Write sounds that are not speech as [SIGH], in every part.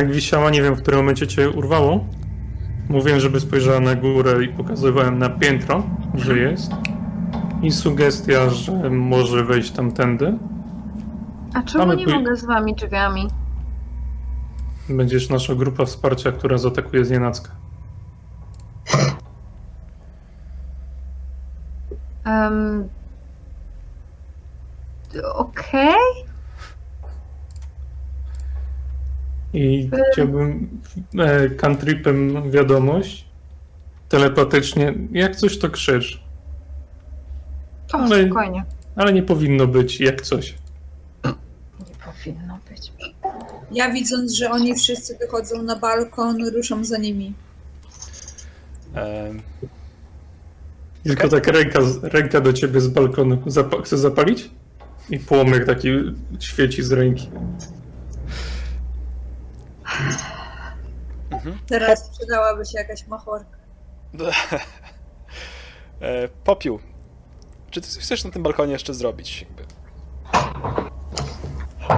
Jak wisiała, nie wiem w którym momencie cię urwało. Mówiłem, żeby spojrzała na górę i pokazywałem na piętro, że jest. I sugestia, że może wejść tamtędy. A czemu Mamy nie pój- mogę z wami drzwiami? Będziesz nasza grupa wsparcia, która zaatakuje znienacka. Um, Okej. I chciałbym e, cantripem wiadomość. Telepatycznie, jak coś to krzycz. O, Ale- spokojnie. Ale nie powinno być jak coś. Nie powinno być. Ja widząc, że oni wszyscy wychodzą na balkon, ruszam za nimi. Em, Tylko tak ręka, ręka do ciebie z balkonu. Zapa- chcesz zapalić? I płomyk taki świeci z ręki. Teraz przydałaby się jakaś machorka. [LAUGHS] e, Popiół. Czy ty coś chcesz na tym balkonie jeszcze zrobić? Jakby?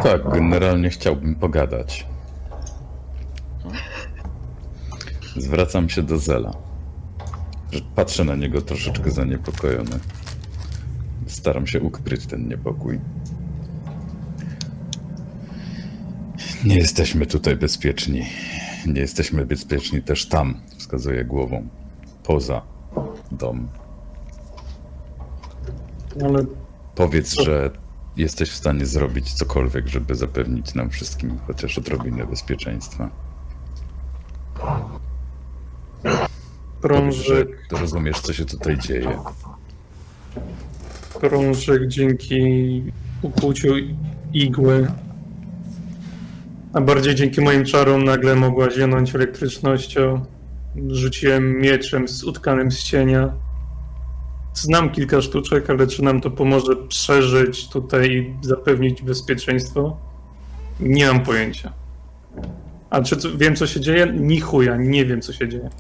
Tak, generalnie chciałbym pogadać. Zwracam się do Zela. Patrzę na niego troszeczkę zaniepokojony. Staram się ukryć ten niepokój. Nie jesteśmy tutaj bezpieczni. Nie jesteśmy bezpieczni też tam, wskazuję głową. Poza dom. Ale Powiedz, że jesteś w stanie zrobić cokolwiek, żeby zapewnić nam wszystkim chociaż odrobinę bezpieczeństwa. Powiedz, że krążek, rozumiesz, co się tutaj dzieje. krążek dzięki ukłuciu igły, a bardziej dzięki moim czarom nagle mogła zionąć elektrycznością. Rzuciłem mieczem z utkanym z cienia. Znam kilka sztuczek, ale czy nam to pomoże przeżyć tutaj i zapewnić bezpieczeństwo? Nie mam pojęcia. A czy wiem, co się dzieje? Ni chuja, nie wiem, co się dzieje.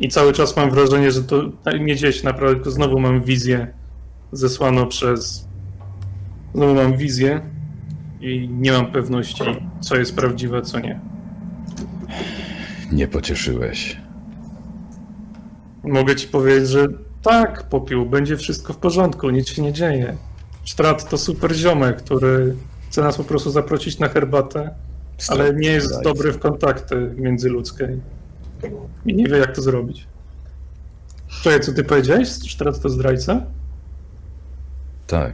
I cały czas mam wrażenie, że to nie dzieje się naprawdę, tylko znowu mam wizję zesłaną przez... Znowu mam wizję i nie mam pewności, co jest prawdziwe, co nie. Nie pocieszyłeś. Mogę ci powiedzieć, że tak, popiół, będzie wszystko w porządku, nic się nie dzieje. Strat to super ziomek, który chce nas po prostu zaprosić na herbatę, ale nie jest dobry w kontakty międzyludzkie i nie wie, jak to zrobić. Czekaj, co ty powiedziałeś? Strat to zdrajca? Tak.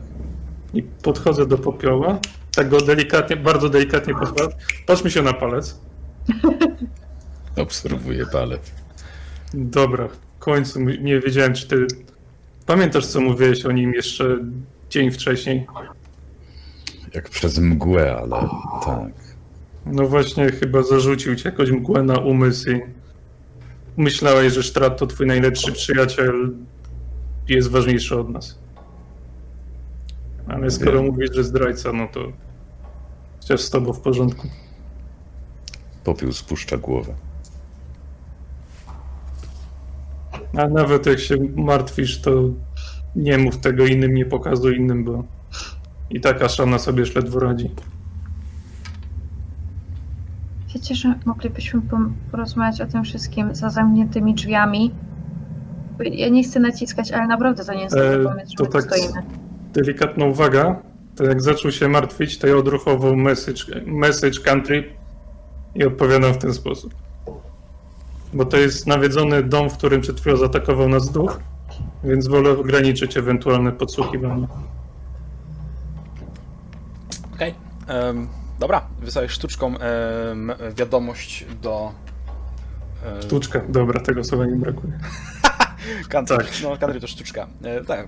I podchodzę do popioła, tak go delikatnie, bardzo delikatnie podchodzę. Patrz mi się na palec. Obserwuję palec. Dobra, w końcu nie wiedziałem, czy ty pamiętasz, co mówiłeś o nim jeszcze dzień wcześniej. Jak przez mgłę, ale tak. No właśnie, chyba zarzucił ci jakąś mgłę na umysł i myślałeś, że Strat to twój najlepszy przyjaciel jest ważniejszy od nas. Ale skoro Wiem. mówisz, że zdrajca, no to chociaż z tobą w porządku. Popiół spuszcza głowę. A nawet jak się martwisz, to nie mów tego innym, nie pokazuj innym, bo i taka szana sobie ledwo radzi. Wiecie, że moglibyśmy porozmawiać o tym wszystkim za zamkniętymi drzwiami? Ja nie chcę naciskać, ale naprawdę to nie jest E, to tak- stoimy. Delikatna uwaga, to jak zaczął się martwić, to ja odruchował message, message country i odpowiadam w ten sposób. Bo to jest nawiedzony dom, w którym przed chwilą zaatakował nas duch, więc wolę ograniczyć ewentualne podsłuchiwanie. Okej. em, Dobra, wysłałeś sztuczką em, wiadomość do... em, Sztuczka, dobra, tego słowa nie brakuje. [LAUGHS] Country, Tak. no country to sztuczka. E, tak, e,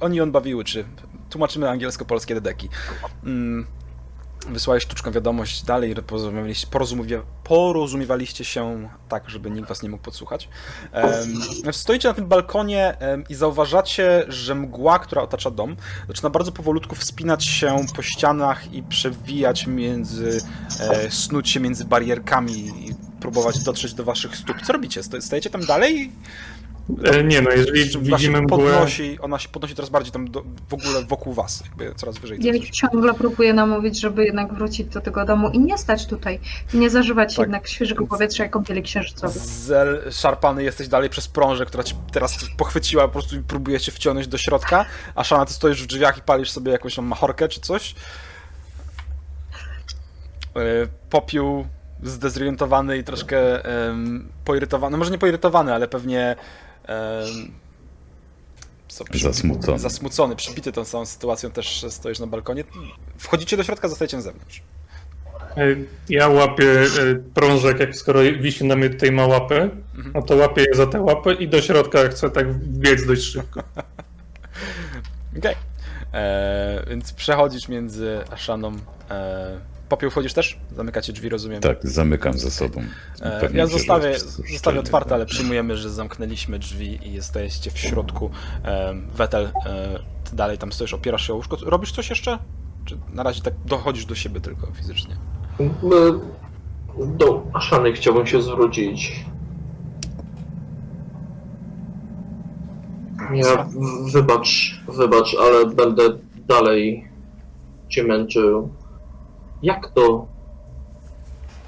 oni on bawiły, czy tłumaczymy angielsko-polskie dedeki. Mm, wysłałeś sztuczką wiadomość dalej, porozumiewaliście, porozumiewa, porozumiewaliście się tak, żeby nikt was nie mógł podsłuchać. Znaczy stoicie na tym balkonie i zauważacie, że mgła, która otacza dom, zaczyna bardzo powolutku wspinać się po ścianach i przewijać między, e, snuć się między barierkami i próbować dotrzeć do waszych stóp. Co robicie? Stajecie tam dalej E, nie no, jeżeli Ona widzimy się mgłę... podnosi, ona się podnosi coraz bardziej tam do, w ogóle wokół was, jakby coraz wyżej. Ja ciągle próbuję namówić, żeby jednak wrócić do tego domu i nie stać tutaj. I nie zażywać Tak. jednak świeżego powietrza jak kąpieli księżycowych. Zel, szarpany jesteś dalej przez prążę, która ci teraz pochwyciła po prostu i próbuje cię wciągnąć do środka, a Szana, ty stoisz w drzwiach i palisz sobie jakąś tam machorkę czy coś. E, Popiół zdezorientowany i troszkę em, poirytowany, może nie poirytowany, ale pewnie co, przy- Zasmucony. zasmucony, przybity tą samą sytuacją też stoisz na balkonie. Wchodzicie do środka, zostajecie na zewnątrz. E, Ja łapię e, prążek, jak skoro wisi na mnie tutaj ma łapę, Mhm. no to łapię je za tę łapę i do środka chcę tak wbiec dość szybko. [LAUGHS] Okej. E, Więc przechodzisz między Ashaną. E, Popiół wchodzisz też? Zamykacie drzwi, rozumiem. Tak, zamykam za sobą. E, Pewnie ja zostawię, zostawię otwarte, tak. ale przyjmujemy, że zamknęliśmy drzwi i jesteście w środku. E, Wetel, e, ty dalej tam stoisz, opierasz się o łóżko. Robisz coś jeszcze? Czy na razie tak dochodzisz do siebie tylko fizycznie? Do Aszany chciałbym się zwrócić. Ja, wybacz, wybacz, ale będę dalej cię męczył. Jak to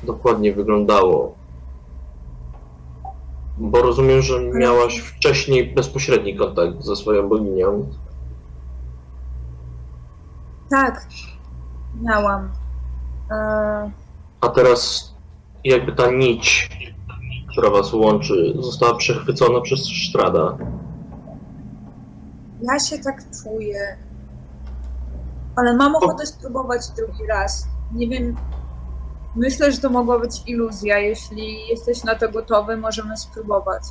dokładnie wyglądało? Bo rozumiem, że miałaś wcześniej bezpośredni kontakt ze swoją boginią. Tak, miałam. E, A teraz jakby ta nić, która was łączy, została przechwycona przez Sztrada. ja się tak czuję. Ale mam ochotę spróbować drugi raz. Nie wiem. Myślę, że to mogła być iluzja. Jeśli jesteś na to gotowy, możemy spróbować.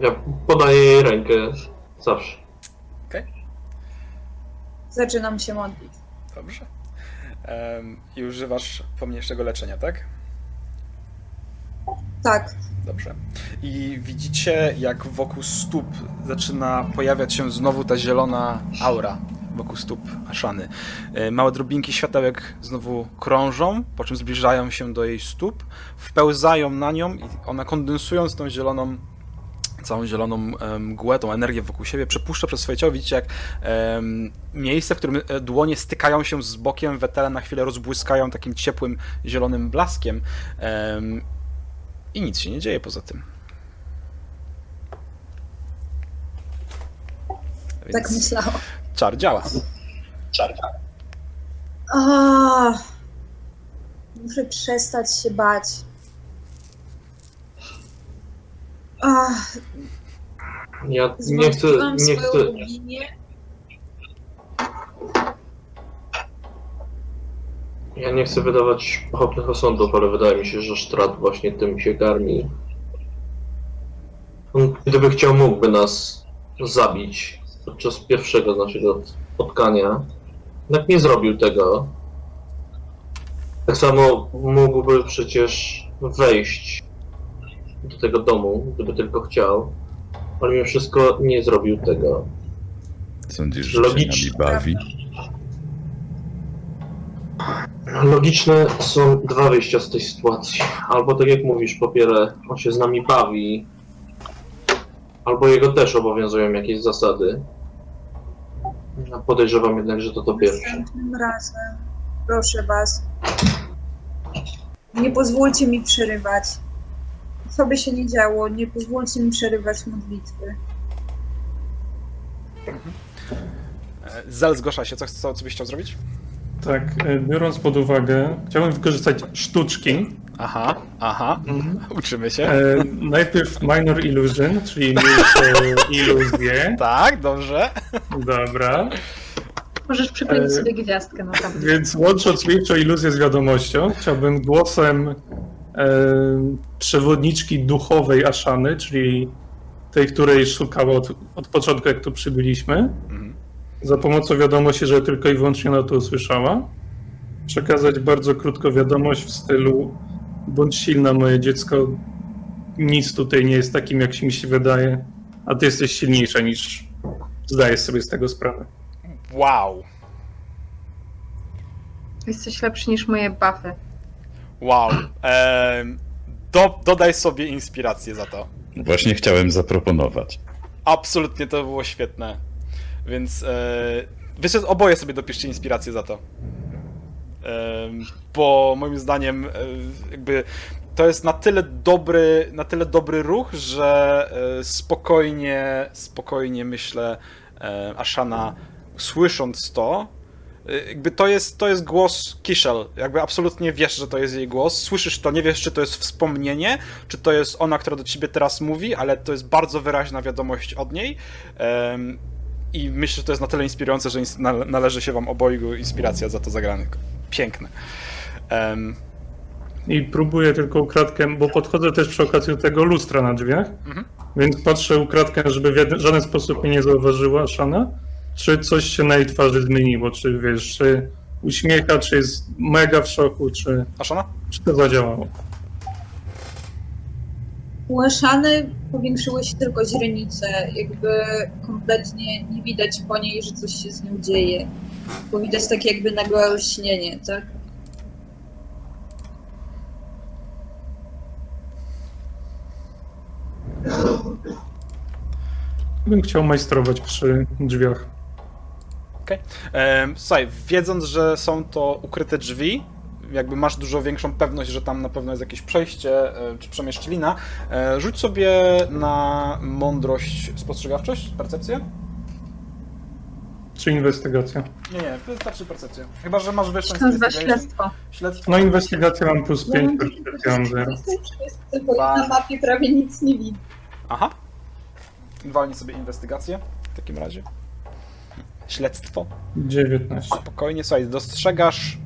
Ja podaję jej rękę zawsze. Zaczynam się modlić. Dobrze. I używasz pomniejszego leczenia, tak? Tak. Dobrze. I widzicie, jak wokół stóp zaczyna pojawiać się znowu ta zielona aura wokół stóp Aszany. E, Małe drobinki światełek znowu krążą, po czym zbliżają się do jej stóp, wpełzają na nią i ona kondensując tą zieloną całą zieloną em, mgłę, tą energię wokół siebie, przepuszcza przez swoje ciało. Widzicie, jak em, miejsce, w którym e, dłonie stykają się z bokiem, wetele na chwilę rozbłyskają takim ciepłym, zielonym blaskiem. Em, i nic się nie dzieje poza tym. Więc Tak myślałam. Czar działa. Ah, muszę przestać się bać. Ach, Ja nie chcę, nie chcę, ja nie chcę wydawać pochopnych osądów, ale wydaje mi się, że Sztrat właśnie tym się karmi. On, gdyby chciał, mógłby nas zabić podczas pierwszego naszego spotkania. Jednak nie zrobił tego. Tak samo mógłby przecież wejść do tego domu, gdyby tylko chciał, ale mimo wszystko nie zrobił tego. Sądzisz, że Logicznie. się nami bawi? Logiczne są dwa wyjścia z tej sytuacji. Albo tak jak mówisz, po pierwsze, on się z nami bawi, albo jego też obowiązują jakieś zasady. No, Podejrzewam jednak, że to to pierwsze. Następnym razem, proszę was, nie pozwólcie mi przerywać. Co by się nie działo, nie pozwólcie mi przerywać modlitwy. E, Zel zgłasza się, co, co, co byś chciał zrobić? Tak, e, biorąc pod uwagę, chciałbym wykorzystać sztuczki. Aha, aha, uczymy się. E, najpierw Minor Illusion, czyli [LAUGHS] iluzje. Tak, dobrze. Dobra. Możesz przypalić E, sobie gwiazdkę na tablicy. Więc łącząc mniejszą iluzję z wiadomością, chciałbym głosem e, przewodniczki duchowej Aszany, czyli tej, której szukała od, od początku, jak tu przybyliśmy, Mhm. za pomocą wiadomości, że tylko i wyłącznie ona to usłyszała, przekazać bardzo krótko wiadomość w stylu bądź silna moje dziecko, nic tutaj nie jest takim, jak się mi się wydaje, a ty jesteś silniejsza niż zdajesz sobie z tego sprawę. Wow, Jesteś lepszy niż moje buffy. wow. Do, dodaj sobie inspirację za to. Właśnie chciałem zaproponować. Absolutnie to było świetne. Więc e, oboje sobie dopiszcie inspirację za to. Bo moim zdaniem e, jakby to jest na tyle dobry, na tyle dobry ruch, że e, spokojnie, spokojnie myślę, e, Ashana słysząc to, jakby to jest, to jest głos Kishel, jakby absolutnie wiesz, że to jest jej głos, słyszysz to, nie wiesz, czy to jest wspomnienie, czy to jest ona, która do ciebie teraz mówi, ale to jest bardzo wyraźna wiadomość od niej. I myślę, że to jest na tyle inspirujące, że należy się wam obojgu inspiracja za to zagrane. Piękne. Em, I próbuję tylko ukradkiem, bo podchodzę też przy okazji do tego lustra na drzwiach, Mhm. więc patrzę ukradkiem, żeby w jeden- żaden sposób mnie nie zauważyła Szana, czy coś się na jej twarzy zmieniło, czy wiesz, czy uśmiecha, czy jest mega w szoku, czy, Ashana? czy to zadziałało. U Eszany powiększyły się tylko źrenice, jakby kompletnie nie widać po niej, że coś się z nią dzieje. Bo widać takie jakby nagłe olśnienie, tak? Bym chciał majstrować przy drzwiach. Okej. Em, Słuchaj, wiedząc, że są to ukryte drzwi, jakby masz dużo większą pewność, że tam na pewno jest jakieś przejście e, czy przemieszczlina, e, rzuć sobie na mądrość, spostrzegawczość, percepcję. Czy inwestygacja? Nie, nie, wystarczy percepcję. Chyba, że masz wyższą To nazywa investigation. śledztwo. Śledztwo. No inwestygacja mam plus 5, percepcja mam 0. Tylko na mapie prawie nic nie widzę. Aha. Walnij sobie inwestygację w takim razie. Śledztwo. 19. Spokojnie, słuchaj, dostrzegasz.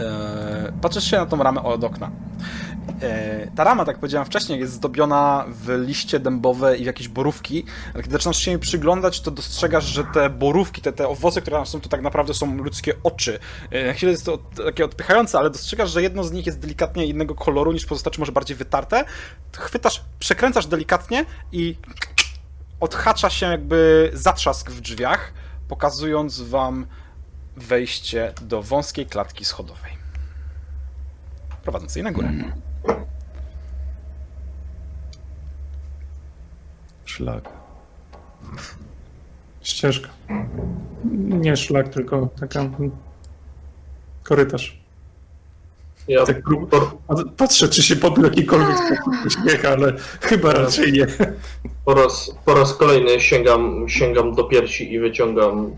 E, patrzysz się na tą ramę od okna. E, ta rama, tak powiedziałem wcześniej, jest zdobiona w liście dębowe i w jakieś borówki, ale kiedy zaczynasz się jej przyglądać, to dostrzegasz, że te borówki, te, te owoce, które tam są, to tak naprawdę są ludzkie oczy. E, na chwilę jest to takie odpychające, ale dostrzegasz, że jedno z nich jest delikatnie innego koloru niż pozostałe, czy może bardziej wytarte. Chwytasz, przekręcasz delikatnie i odhacza się jakby zatrzask w drzwiach, pokazując wam wejście do wąskiej klatki schodowej. Prowadzącej na górę. Szlak. Ścieżka. Nie szlak, tylko taka korytarz. Ja Tak Patrzę, czy się pod jakikolwiek [LAUGHS] sposób uśmiecha, ale chyba raczej nie. po, raz, po raz kolejny sięgam, sięgam do piersi i wyciągam e,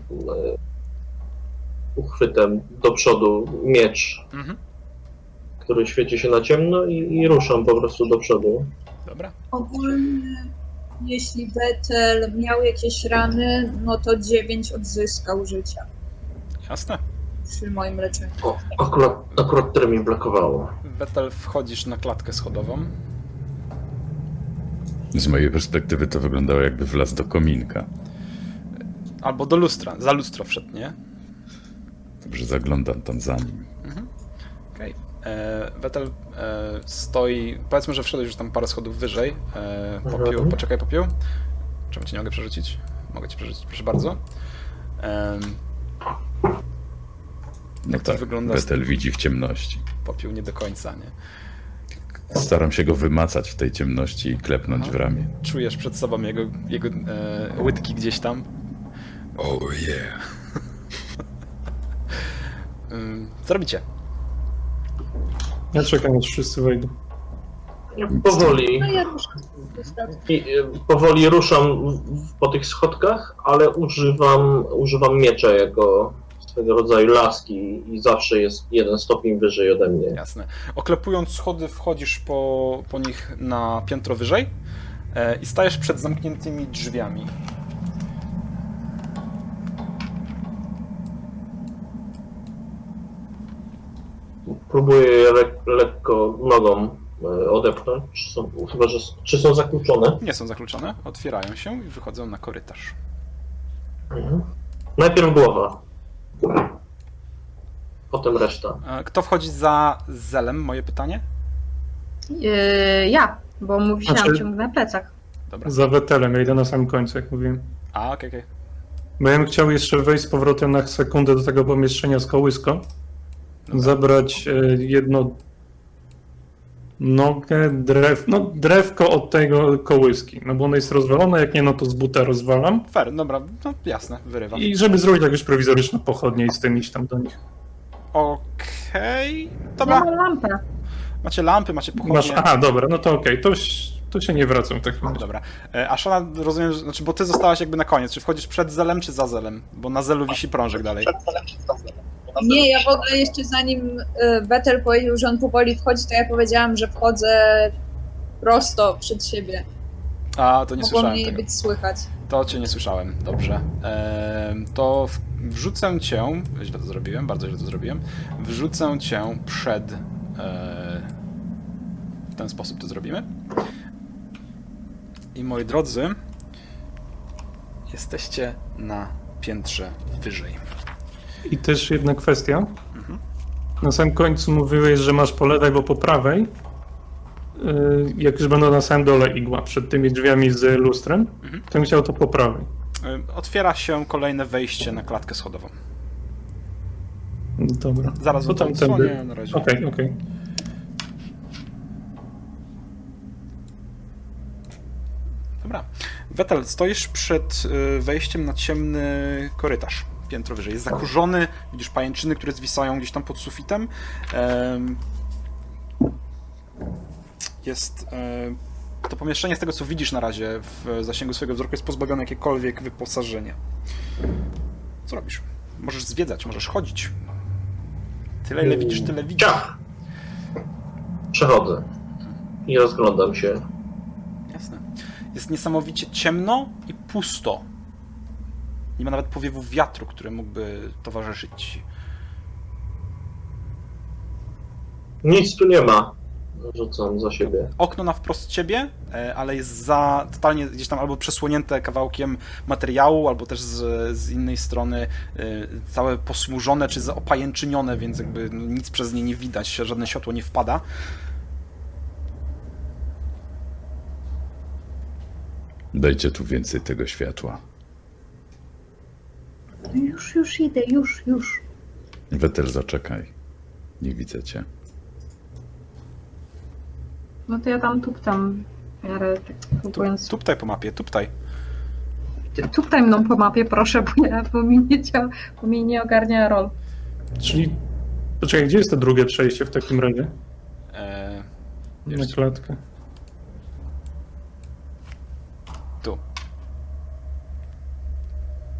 uchwytem do przodu miecz, Mhm. Który świeci się na ciemno i, i ruszam po prostu do przodu. Dobra. Ogólnie, jeśli Betel miał jakieś rany, no to 9 odzyskał życia Jasne. przy moim leczeniu. O, akurat, akurat tyle mi brakowało. Betel, wchodzisz na klatkę schodową. Z mojej perspektywy to wyglądało jakby wlazł do kominka. Albo do lustra. Za lustro wszedł, nie? Dobrze, zaglądam tam za nim. Okej. E, Betel e, stoi. Powiedzmy, że wszedłeś już tam parę schodów wyżej. E, poczekaj, popiół. Czemu cię nie mogę przerzucić? Mogę ci przerzucić, proszę bardzo. No tak, wygląda- Betel widzi w ciemności. popiół nie do końca, nie? Staram się go wymacać w tej ciemności i klepnąć w ramię. Czujesz przed sobą jego, jego e, łydki gdzieś tam. Oh yeah. [LAUGHS] Co robicie? Ja czekam, aż wszyscy wejdą. Powoli, No ja ruszam. i, e, powoli ruszam w- po tych schodkach, ale używam, używam miecza jako swego rodzaju laski i zawsze jest jeden stopień wyżej ode mnie. Jasne. Oklepując schody, wchodzisz po, po nich na piętro wyżej e, i stajesz przed zamkniętymi drzwiami. Próbuję je lek, lekko nogą e, odepchnąć. Czy są, chyba, że czy są zakluczone? Nie są zakluczone, otwierają się i wychodzą na korytarz. Mhm. Najpierw głowa. Potem reszta. E, Kto wchodzi za Zelem? Moje pytanie? Yy, ja, bo musiałam Znaczy- ciągle na plecach. Dobra. Za wetelem, ja idę na samym końcu, jak mówiłem. A, okej, okej. Bo ja bym chciał jeszcze wejść z powrotem na sekundę do tego pomieszczenia z kołyską, Dobra. zabrać e, jedno nogę, drew, no drewko od tego kołyski, no bo ono jest rozwalone, jak nie, no to z buta rozwalam. Fair, dobra, no jasne, wyrywam. I żeby zrobić jakąś prowizoryczną pochodnię i z tym iść tam do nich. Okej, Ja dobra, lampę. macie lampy, macie pochodnie. Masz, aha, dobra, no to okej, to, ś- to się nie wracam w takim razie. Dobra. E, A Szana, rozumiem, że, znaczy, bo ty zostałaś jakby na koniec. Czy wchodzisz przed zelem, czy za zelem? Bo na zelu wisi prążek dalej. Nie, ja w ogóle jeszcze zanim Betel powiedział, że on powoli wchodzi, to ja powiedziałam, że wchodzę prosto przed siebie. A, to nie Mogło słyszałem mnie tego. być słychać. To cię nie słyszałem, dobrze. To wrzucę cię, źle to zrobiłem, bardzo źle to zrobiłem, wrzucę cię przed... E, w ten sposób to zrobimy. I moi drodzy, jesteście na piętrze wyżej. I też jedna kwestia. Na samym końcu mówiłeś, że masz po lewej, bo po prawej. Yy, Jak już będą na samym dole igła, przed tymi drzwiami z lustrem, Mhm. to chciał to po prawej. E, Otwiera się kolejne wejście na klatkę schodową. Dobra. Zaraz To wam to tam odsłonię, na razie. Okej, okej. Dobra. Wetel, stoisz przed y, wejściem na ciemny korytarz. Piętro wyżej. Jest zakurzony, widzisz pajęczyny, które zwisają gdzieś tam pod sufitem. Em, Jest. em, To pomieszczenie z tego, co widzisz na razie w zasięgu swojego wzroku, jest pozbawione jakiekolwiek wyposażenia. Co robisz? Możesz zwiedzać, możesz chodzić. Tyle, ile widzisz, tyle widzisz. Ciach! Przechodzę. I rozglądam się. Jasne. Jest niesamowicie ciemno i pusto. Nie ma nawet powiewu wiatru, który mógłby towarzyszyć ci. Nic tu nie ma. Rzucam za siebie. Okno na wprost ciebie, e, ale jest za totalnie gdzieś tam albo przesłonięte kawałkiem materiału, albo też z, z innej strony e, całe posmużone czy opajęczynione, więc jakby nic przez nie nie widać, żadne światło nie wpada. Dajcie tu więcej tego światła. No już, już idę, już, już. Wetel, zaczekaj. Nie widzę cię. No to ja tam tuptam. w miarę tak próbując. Tuptaj po mapie, tuptaj. Tuptaj mną po mapie, proszę, bo, ja, bo, mi nie bo mi nie ogarnia rol. Czyli. Poczekaj, gdzie jest to drugie przejście w takim razie? E, Na klatkę. tu.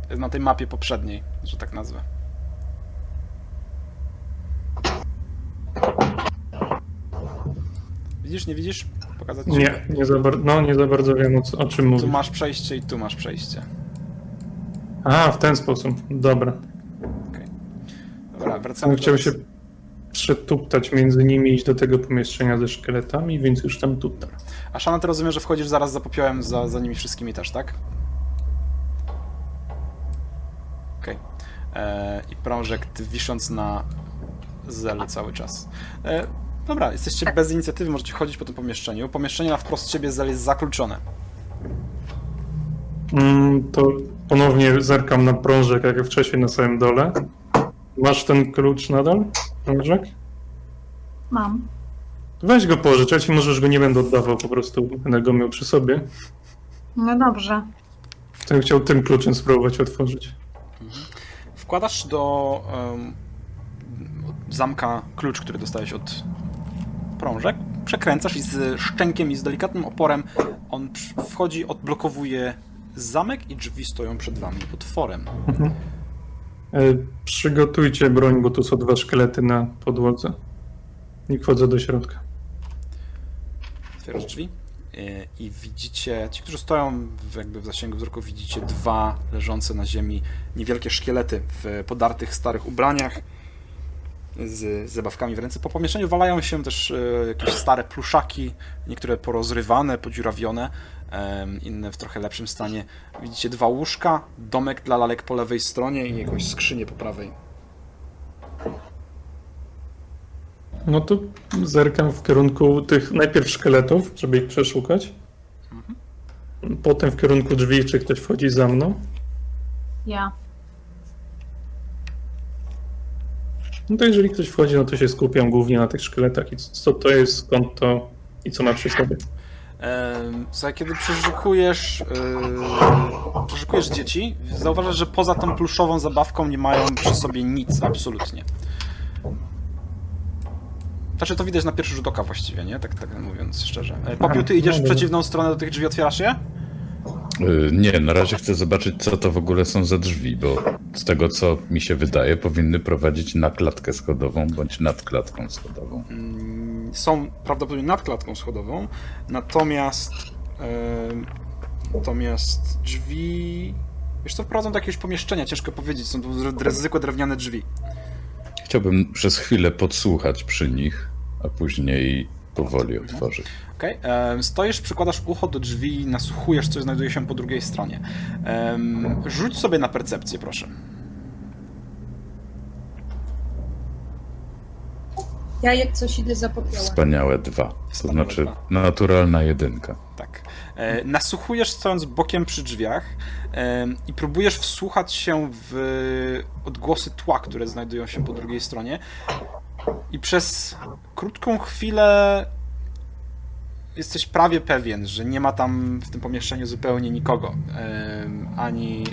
Jest na tej mapie poprzedniej, że tak nazwę. Widzisz, nie widzisz? Pokazać ci? Nie, nie za, bar- no, nie za bardzo wiem o, co, o czym Tu masz przejście i tu masz przejście. A, w ten sposób. Dobra. Dobra, wracamy chciał się przetuptać między nimi i iść do tego pomieszczenia ze szkieletami, więc już tam tuptam. A Szana, ty rozumiem, że wchodzisz zaraz za popiołem, za, za nimi wszystkimi też, tak? Okej. E, I prążek wisząc na zelu cały czas. E, dobra, jesteście bez inicjatywy, możecie chodzić po tym pomieszczeniu. Pomieszczenie na wprost ciebie zel jest zakluczone. Mm, to ponownie zerkam na prążek, jak wcześniej na samym dole. Masz ten klucz nadal, prążek? Mam. Weź go pożycz, ja ci możesz go nie będę oddawał, po prostu będę go miał przy sobie. No dobrze. To chciał tym kluczem spróbować otworzyć. Wkładasz do em, zamka klucz, który dostałeś od prążek, przekręcasz i z szczękiem i z delikatnym oporem on wchodzi, odblokowuje zamek i drzwi stoją przed wami otworem. E, przygotujcie broń, bo tu są dwa szkielety na podłodze. I wchodzę do środka. Otwierasz drzwi i widzicie, ci, którzy stoją jakby w zasięgu wzroku, widzicie dwa leżące na ziemi niewielkie szkielety w podartych starych ubraniach z zabawkami w ręce. Po pomieszczeniu walają się też y, jakieś stare pluszaki, niektóre porozrywane, podziurawione, inne w trochę lepszym stanie. Widzicie dwa łóżka, domek dla lalek po lewej stronie i jakąś skrzynię po prawej. No to zerkam w kierunku tych najpierw szkieletów, żeby ich przeszukać. Potem w kierunku drzwi, czy ktoś wchodzi za mną. Ja. No to jeżeli ktoś wchodzi, no to się skupiam głównie na tych szkieletach i co to jest, skąd to i co ma przy sobie. Słuchaj, kiedy przeszukujesz, yy, przeszukujesz dzieci, zauważasz, że poza tą pluszową zabawką nie mają przy sobie nic, absolutnie. Znaczy to widać na pierwszy rzut oka właściwie, nie? Tak, tak mówiąc szczerze. E, Popiół, ty Aha, idziesz no w dobra. przeciwną stronę do tych drzwi, otwierasz je? Y, Nie, na razie chcę zobaczyć, co to w ogóle są za drzwi, bo z tego, co mi się wydaje, powinny prowadzić na klatkę schodową bądź nad klatką schodową. Mm, Są prawdopodobnie nad klatką schodową, natomiast em, natomiast drzwi... Wiesz co, wprowadzą do jakiegoś pomieszczenia, ciężko powiedzieć, są to zwykłe drewniane drzwi. Chciałbym przez chwilę podsłuchać przy nich, a później powoli otworzyć. Okej, em, stoisz, przykładasz ucho do drzwi, nasłuchujesz, co znajduje się po drugiej stronie. Em, rzuć sobie na percepcję, proszę. Ja jak coś idę za popiołem. Wspaniałe dwa. To Wspaniałe znaczy dwa. naturalna jedynka. Tak. E, nasłuchujesz stojąc bokiem przy drzwiach em, i próbujesz wsłuchać się w odgłosy tła, które znajdują się po drugiej stronie. I przez krótką chwilę jesteś prawie pewien, że nie ma tam w tym pomieszczeniu zupełnie nikogo. Em, ani,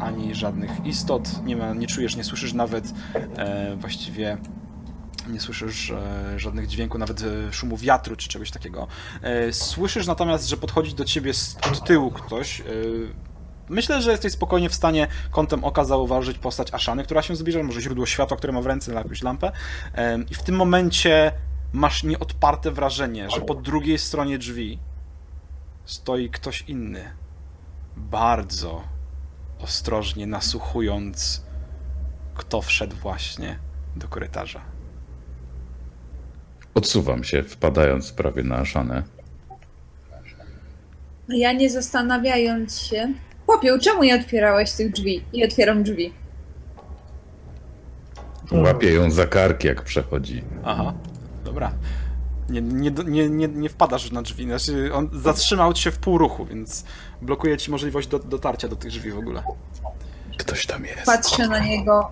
ani żadnych istot. Nie, ma, nie czujesz, nie słyszysz nawet e, właściwie nie słyszysz e, żadnych dźwięków, nawet e, szumu wiatru czy czegoś takiego. E, słyszysz natomiast, że podchodzi do ciebie od tyłu ktoś. Myślę, że jesteś spokojnie w stanie kątem oka zauważyć postać Aszany, która się zbliża, może źródło światła, które ma w ręce, jakąś lampę. I w tym momencie masz nieodparte wrażenie, że po drugiej stronie drzwi stoi ktoś inny. Bardzo ostrożnie nasłuchując, kto wszedł właśnie do korytarza. Odsuwam się, wpadając prawie na Aszanę. A ja nie zastanawiając się. Popioł, czemu nie otwierałeś tych drzwi? I otwieram drzwi. Łapię ją za kark, jak przechodzi. Aha, dobra. Nie, nie, nie, nie, nie wpadasz na drzwi. Znaczy, on zatrzymał cię w pół ruchu, więc blokuje ci możliwość do, dotarcia do tych drzwi w ogóle. Ktoś tam jest. Patrzę na niego.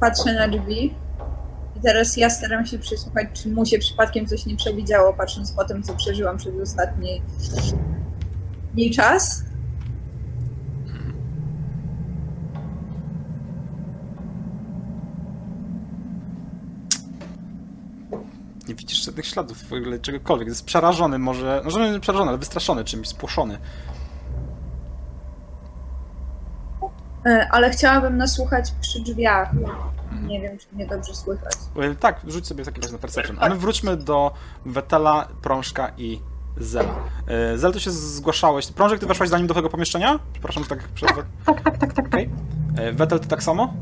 Patrzę na drzwi. I teraz ja staram się przysłuchać, czy mu się przypadkiem coś nie przewidziało, patrząc po tym, co przeżyłam przez ostatni jej czas. Nie widzisz żadnych śladów w ogóle czegokolwiek. Jest przerażony, może. Może nie przerażony, ale wystraszony czymś, spłoszony. E, Ale chciałabym nasłuchać przy drzwiach. Nie wiem, czy mnie dobrze słychać. E, Tak, rzuć sobie taki razie na perception. A my wróćmy do Wetela, Prążka i Zela. E, Zel, ty się zgłaszałeś. Prążek, ty weszłaś zanim do tego pomieszczenia? Przepraszam, że tak przerwę. Tak, tak, tak, tak. Okej. E, Wetel, ty tak samo?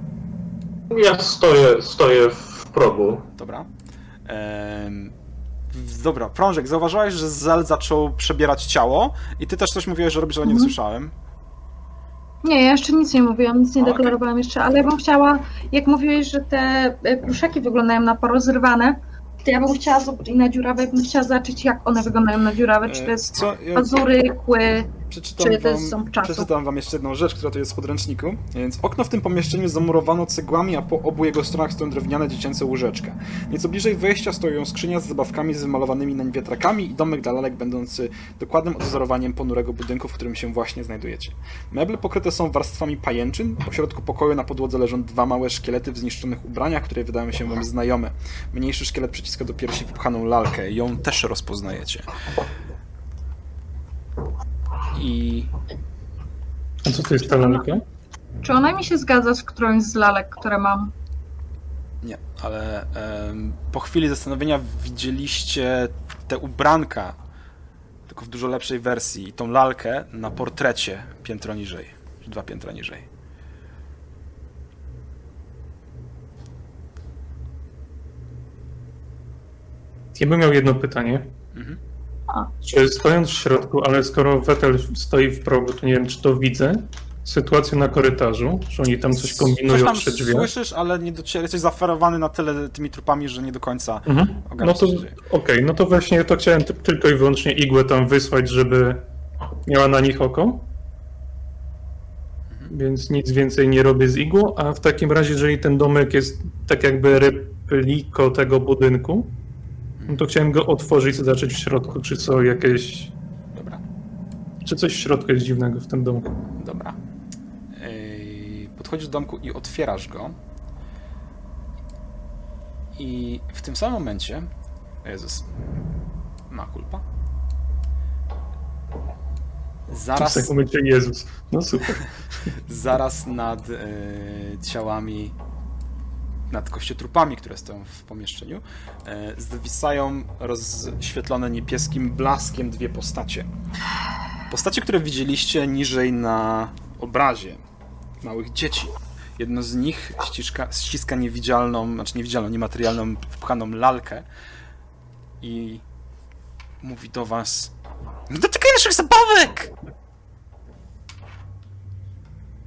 Ja stoję, stoję w progu. Dobra. W- dobra, Prążek, zauważyłeś, że Zel zaczął przebierać ciało i ty też coś mówiłeś, że robisz, ale nie Mhm. usłyszałem. Nie, ja jeszcze nic nie mówiłam, nic nie deklarowałam jeszcze, ale ja bym chciała, jak mówiłeś, że te e, pluszaki wyglądają na porozrywane, to ja bym chciała zobaczyć i na dziurawe, bym chciała zobaczyć, jak one wyglądają na dziurawe, czy to E, jest Co? Ja pazury, kły, przeczytam, czy to wam, przeczytam wam jeszcze jedną rzecz, która tu jest w podręczniku. Więc okno w tym pomieszczeniu zamurowano cegłami, a po obu jego stronach stoją drewniane dziecięce łóżeczka. Nieco bliżej wejścia stoją skrzynia z zabawkami z wymalowanymi nań wiatrakami i domek dla lalek będący dokładnym odwzorowaniem ponurego budynku, w którym się właśnie znajdujecie. Meble pokryte są warstwami pajęczyn. Po środku pokoju na podłodze leżą dwa małe szkielety w zniszczonych ubraniach, które wydają się wam znajome. Mniejszy szkielet przyciska do piersi wypchaną lalkę. Ją też rozpoznajecie. I A co to jest ta lalka? czy ona mi się zgadza z którąś z lalek, które mam? Nie, ale em, po chwili zastanowienia widzieliście te ubranka, tylko w dużo lepszej wersji, i tą lalkę na portrecie piętro niżej, dwa piętra niżej. Ja bym miał jedno pytanie. Mhm. Stojąc w środku, ale skoro Vettel stoi w progu, to nie wiem, czy to widzę, sytuację na korytarzu, że oni tam coś kombinują tam przy drzwiach. słyszysz, ale nie dociera, jesteś zaferowany na tyle tymi trupami, że nie do końca Mhm. No to okej, no to właśnie to chciałem ty- tylko i wyłącznie igłę tam wysłać, żeby miała na nich oko. więc nic więcej nie robię z igłą, a w takim razie, jeżeli ten domek jest tak jakby repliko tego budynku, no to chciałem go otworzyć i zobaczyć w środku, czy są jakieś, Dobra, czy coś w środku jest dziwnego w tym domku. dobra. Podchodzisz do domku i otwierasz go. I w tym samym momencie. Jezus. Ma kulpa. W Zaraz. tym momencie Jezus. No super. [LAUGHS] zaraz nad e, ciałami, nad kościotrupami, które stoją w pomieszczeniu, e, zwisają rozświetlone niebieskim blaskiem dwie postacie. Postacie, które widzieliście niżej na obrazie małych dzieci. Jedno z nich ściska, ściska niewidzialną, znaczy niewidzialną, niematerialną, wpchaną lalkę i mówi do was Nie dotykaj naszych zabawek!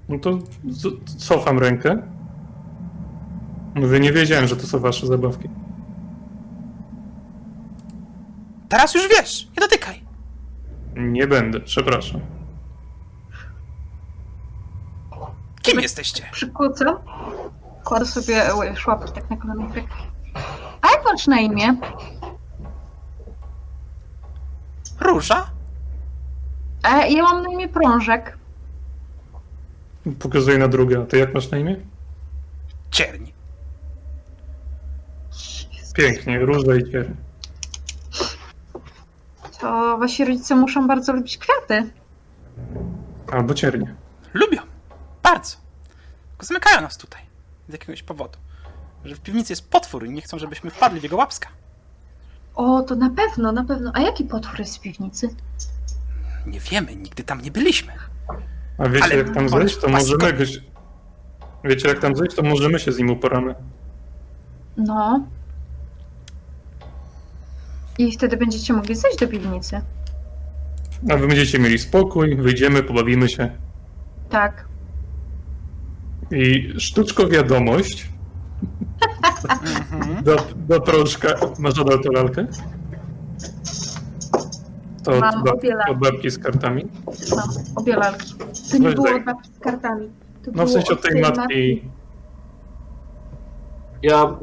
No to cofam rękę. Mówię, nie wiedziałem, że to są wasze zabawki. Teraz już wiesz, nie dotykaj! Nie będę, przepraszam. Kim jesteście? Przykucam. Kładę sobie e, szłapki tak na kolanach. A jak masz na imię? Róża? E, ja mam na imię Prążek. Pokazuję na drugę, a ty jak masz na imię? Cierń. Pięknie, i cier. To wasi rodzice muszą bardzo lubić kwiaty. Albo ciernie. Lubią. Bardzo. Tylko zamykają nas tutaj. Z jakiegoś powodu. Że w piwnicy jest potwór i nie chcą, żebyśmy wpadli w jego łapska. O, to na pewno, na pewno. A jaki potwór jest w piwnicy? Nie wiemy, nigdy tam nie byliśmy. A wiecie Ale jak tam zejść, to pasko- możemy. Wiecie jak tam zejść, to możemy się z nim uporamy. No. I wtedy będziecie mogli zejść do piwnicy. A wy będziecie mieli spokój, wyjdziemy, pobawimy się. Tak. I sztuczko wiadomość Mhm. do, do prążka. Masz nadal tę lalkę? To Mam od, bab- obie lalki. babki z kartami. Mam obie lalki. To nie Weź było daj. od babci z kartami. To No w było sensie od tej tej matki. Ja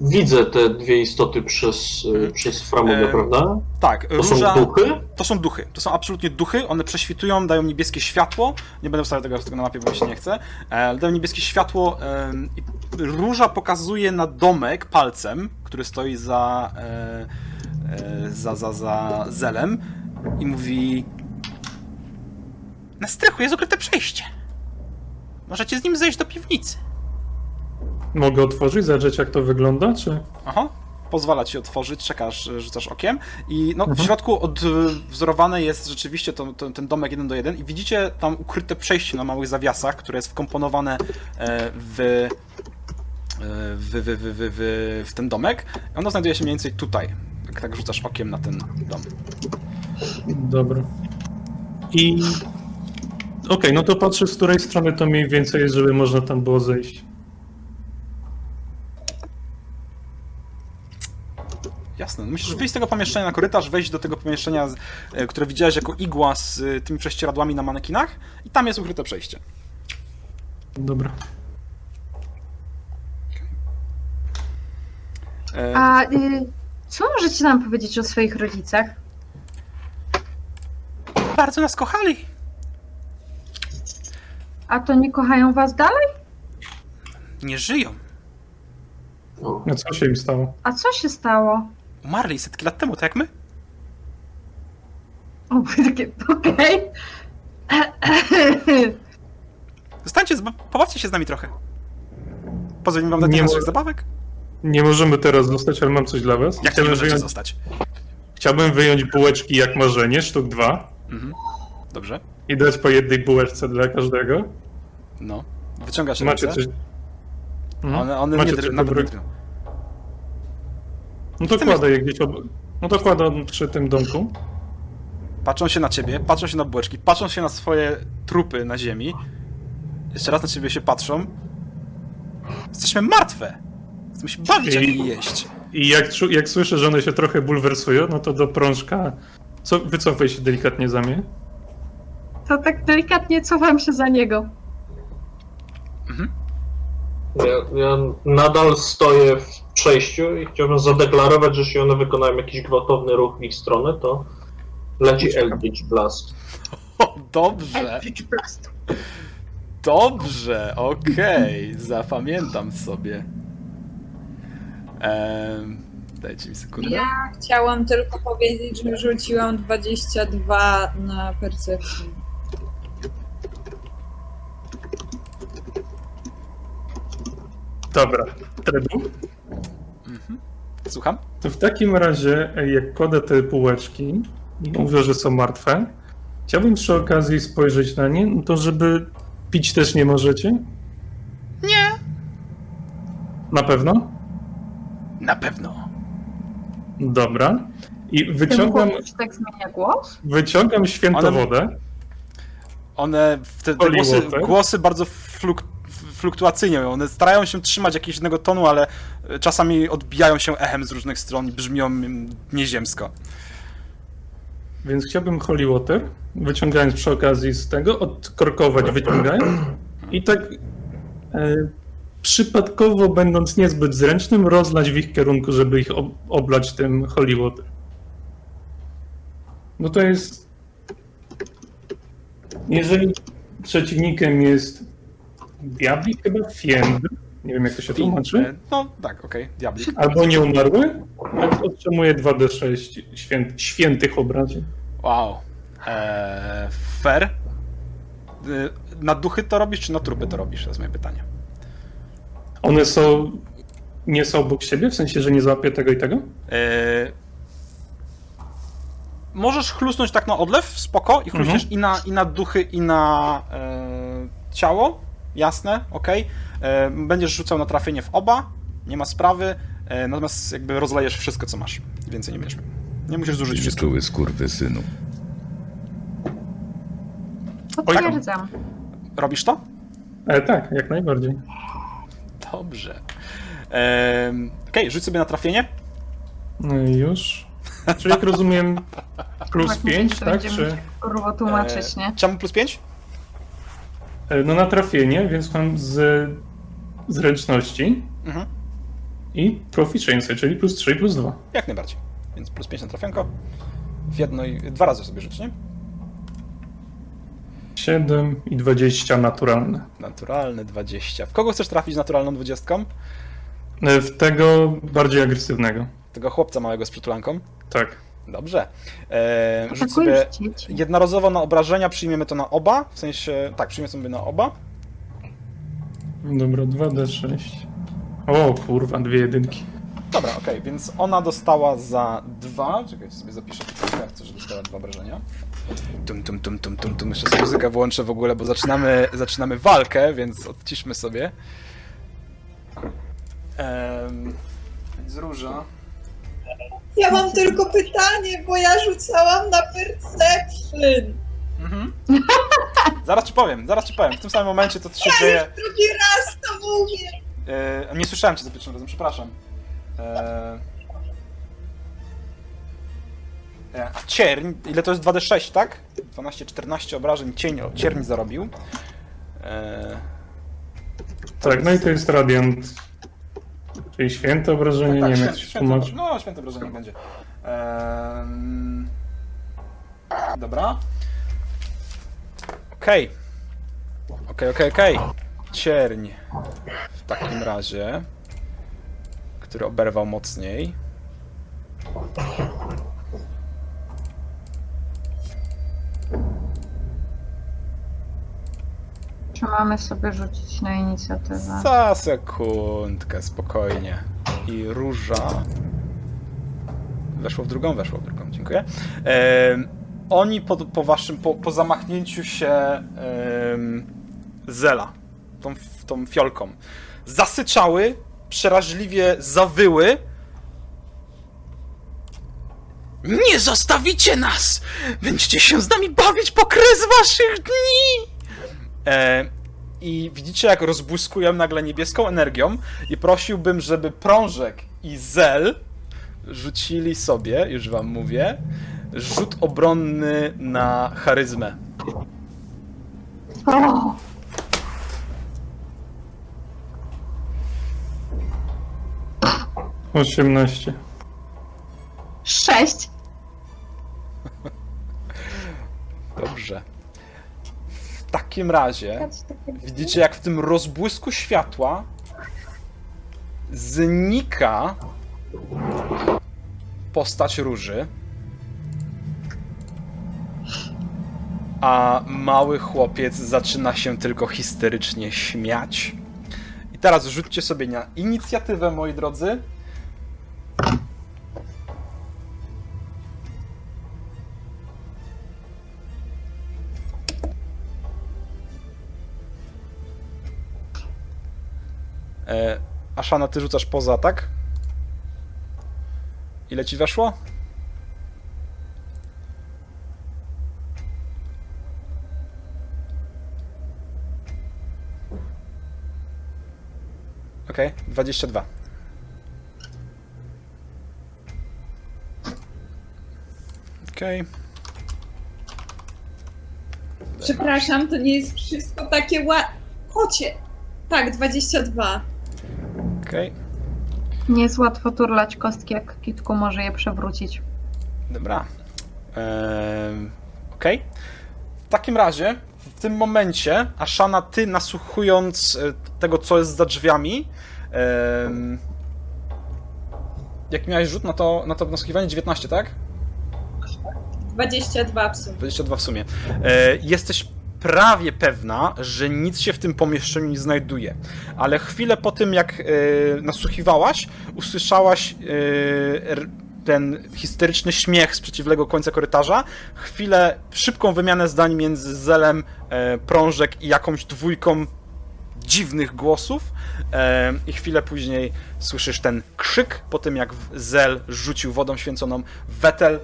widzę te dwie istoty przez, y, przez framugę, Em, prawda? Tak, To są róża. duchy? To są duchy. To są absolutnie duchy. One prześwitują, dają niebieskie światło. Nie będę wstawiał tego, tego na mapie, bo mi się nie chce. E, ale dają niebieskie światło. i róża pokazuje na domek palcem, który stoi za, e, e, za, za, za zelem. I mówi: Na strychu jest ukryte przejście. Możecie z nim zejść do piwnicy. Mogę otworzyć, zobaczyć jak to wygląda, czy... Aha. Pozwala ci otworzyć, czekasz, e, rzucasz okiem i no, w Mhm. środku odwzorowane jest rzeczywiście to, to, ten domek jeden do jeden i widzicie tam ukryte przejście na małych zawiasach, które jest wkomponowane e, w, e, w, w, w, w, w, w ten domek. Ono znajduje się mniej więcej tutaj, jak tak rzucasz okiem na ten dom. Dobra. I... Okej, no to patrzę z której strony to mniej więcej jest, żeby można tam było zejść. Jasne, no musisz wyjść z tego pomieszczenia na korytarz, wejść do tego pomieszczenia, e, które widziałeś jako igła z e, tymi prześcieradłami na manekinach i tam jest ukryte przejście. Dobra. E, A y, co możecie nam powiedzieć o swoich rodzicach? Bardzo nas kochali. A to nie kochają was dalej? Nie żyją. A co się im stało? A co się stało? Umarli setki lat temu, tak jak my. O, takie, okej. Zostańcie, zba- pobawcie się z nami trochę. Pozwolimy wam dać Nie naszych mo- zabawek? Nie możemy teraz zostać, ale mam coś dla was. Jak to nie Chciałbym możecie wyjąć, zostać? chciałbym wyjąć bułeczki jak marzenie, sztuk dwa, Mhm. Dobrze. i dać po jednej bułeczce dla każdego. No. Wyciągasz Macie ręce. coś... Mhm. One, one Macie nie coś dobrego? No to kładę je gdzieś ob... No to kładę przy tym domku. Patrzą się na ciebie, patrzą się na bułeczki, patrzą się na swoje trupy na ziemi. Jeszcze raz na ciebie się patrzą. Jesteśmy martwe. Chcemy się bawić, a nie I- jeść. I jak, jak słyszę, że one się trochę bulwersują, no to do prążka... Co, wycofaj się delikatnie za mnie. To tak delikatnie cofam się za niego. Ja, ja nadal stoję w przejściu i chciałbym zadeklarować, że jeśli one wykonają jakiś gwałtowny ruch w ich stronę, to leci Eldritch Blast. O, dobrze, Eldritch Blast. dobrze, okej, zapamiętam sobie. Ehm, dajcie mi sekundę. Ja chciałam tylko powiedzieć, że rzuciłam 22 na percepcję. Dobra, Tredu. Słucham? To w takim razie, jak kładę te półeczki i mówię, że są martwe, chciałbym przy okazji spojrzeć na nie, no to żeby pić też nie możecie? Nie. Na pewno? Na pewno. Dobra. I wyciągam, tak zmienia głos? wyciągam świętowodę. One, te, te Holy głosy, głosy bardzo fluk, fluktuacyjnie, one starają się trzymać jakiegoś jednego tonu, ale e, czasami odbijają się echem z różnych stron i brzmią nieziemsko. Więc chciałbym holy water, wyciągając przy okazji z tego, odkorkować, wyciągając i tak e, przypadkowo, będąc niezbyt zręcznym, rozlać w ich kierunku, żeby ich ob oblać tym holy water. No to jest... Jeżeli przeciwnikiem jest diabli, chyba fiend, nie wiem jak to się tłumaczy, E, No tak, okej, diablik. albo nieumarły, a otrzymuje 2d6 święt, świętych obrażeń. Wow. Eee, fair. E, Na duchy to robisz, czy na trupy to robisz? To jest moje pytanie. One są. Nie są obok siebie, w sensie, że nie złapię tego i tego? Eee, możesz chlusnąć tak na odlew, spoko, i chluśniesz Mhm. i, na, i na duchy, i na e, ciało, jasne, okej. E, Będziesz rzucał na trafienie w oba, nie ma sprawy, e, natomiast jakby rozlejesz wszystko, co masz. Więcej nie będziesz. Nie musisz zużyć wszystko. Czuły skurwysynu. Potwierdzam. Robisz to? E, tak, jak najbardziej. Dobrze. Ehm, Okej, rzuć sobie na trafienie. No i już. Czyli jak rozumiem, plus Właśnie 5, to tak? Czy. Kurwa tłumaczyć, nie? Czemu plus 5? E, No na trafienie, więc mam z zręczności Mhm. i proficiency, czyli plus 3 i plus 2. Jak najbardziej. Więc plus 5 na trafienko. W jedno i dwa razy sobie rzuć, nie? 7 i 20 naturalne. Naturalny 20. W kogo chcesz trafić naturalną 20? E, W tego bardziej agresywnego. Tego chłopca małego z przytulanką. Tak. Dobrze. Eee, rzuć sobie jednorazowo na obrażenia, przyjmiemy to na oba. W sensie, tak, przyjmiemy sobie na oba. Dobra, 2d6. O kurwa, dwie jedynki. Dobra, okej, więc ona dostała za dwa. Czekajcie, sobie zapiszę w kartce, że dostała dwa obrażenia. Tum, tum, tum, tum, tum, tum. Jeszcze sobie muzykę włączę w ogóle, bo zaczynamy, zaczynamy walkę, więc odciszmy sobie. Um, więc róża. Ja mam tylko pytanie, bo ja rzucałam na perception. Mhm. Zaraz ci powiem, zaraz ci powiem. W tym samym momencie to się dzieje. Drugi raz to mówię. E, nie słyszałem cię za pierwszym razem, przepraszam. E, e, a cierń, ile to jest 2d6, tak? 12-14 obrażeń cień, cierń zarobił. E, Tak, no i to jest radiant. Czyli święte obrażenie, tak, nie wiem jak święte, święte, no, święte obrażenie będzie. Em, dobra. Okej. Okej, okej, okej. Cierń. W takim razie. Który oberwał mocniej. Czy mamy sobie rzucić na inicjatywę? Za sekundkę, spokojnie. I róża. Weszło w drugą, weszło w drugą, dziękuję. Oni po, po waszym, po, po zamachnięciu się Zela, tą, tą fiolką, zasyczały, przeraźliwie zawyły. Nie zostawicie nas! Będziecie się z nami bawić po kres waszych dni! E, I widzicie, jak rozbłyskują nagle niebieską energią i prosiłbym, żeby Prążek i Zel rzucili sobie, już wam mówię, rzut obronny na charyzmę. O, 18. Sześć. Dobrze. W takim razie widzicie, jak w tym rozbłysku światła znika postać róży. A mały chłopiec zaczyna się tylko histerycznie śmiać. I teraz rzućcie sobie na inicjatywę, moi drodzy. E, Aszana, ty rzucasz poza, tak? Ile ci weszło? Okej, 22. Okej. Przepraszam, to nie jest wszystko takie ła... Kocie! Tak, 22. Okej. Nie jest łatwo turlać kostki, jak kitku może je przewrócić. Dobra. Ehm, Okej. W takim razie, w tym momencie, Ashana, ty nasłuchując e, tego, co jest za drzwiami, em, jak miałeś rzut na to, na to nasłuchiwanie? 19, tak? 22 w sumie. 22 w sumie. E, jesteś prawie pewna, że nic się w tym pomieszczeniu nie znajduje. Ale chwilę po tym, jak e, nasłuchiwałaś, usłyszałaś e, ten histeryczny śmiech z przeciwległego końca korytarza. Chwilę, szybką wymianę zdań między Zelem, e, Prążek i jakąś dwójką dziwnych głosów i chwilę później słyszysz ten krzyk po tym jak Zel rzucił wodą święconą Wetel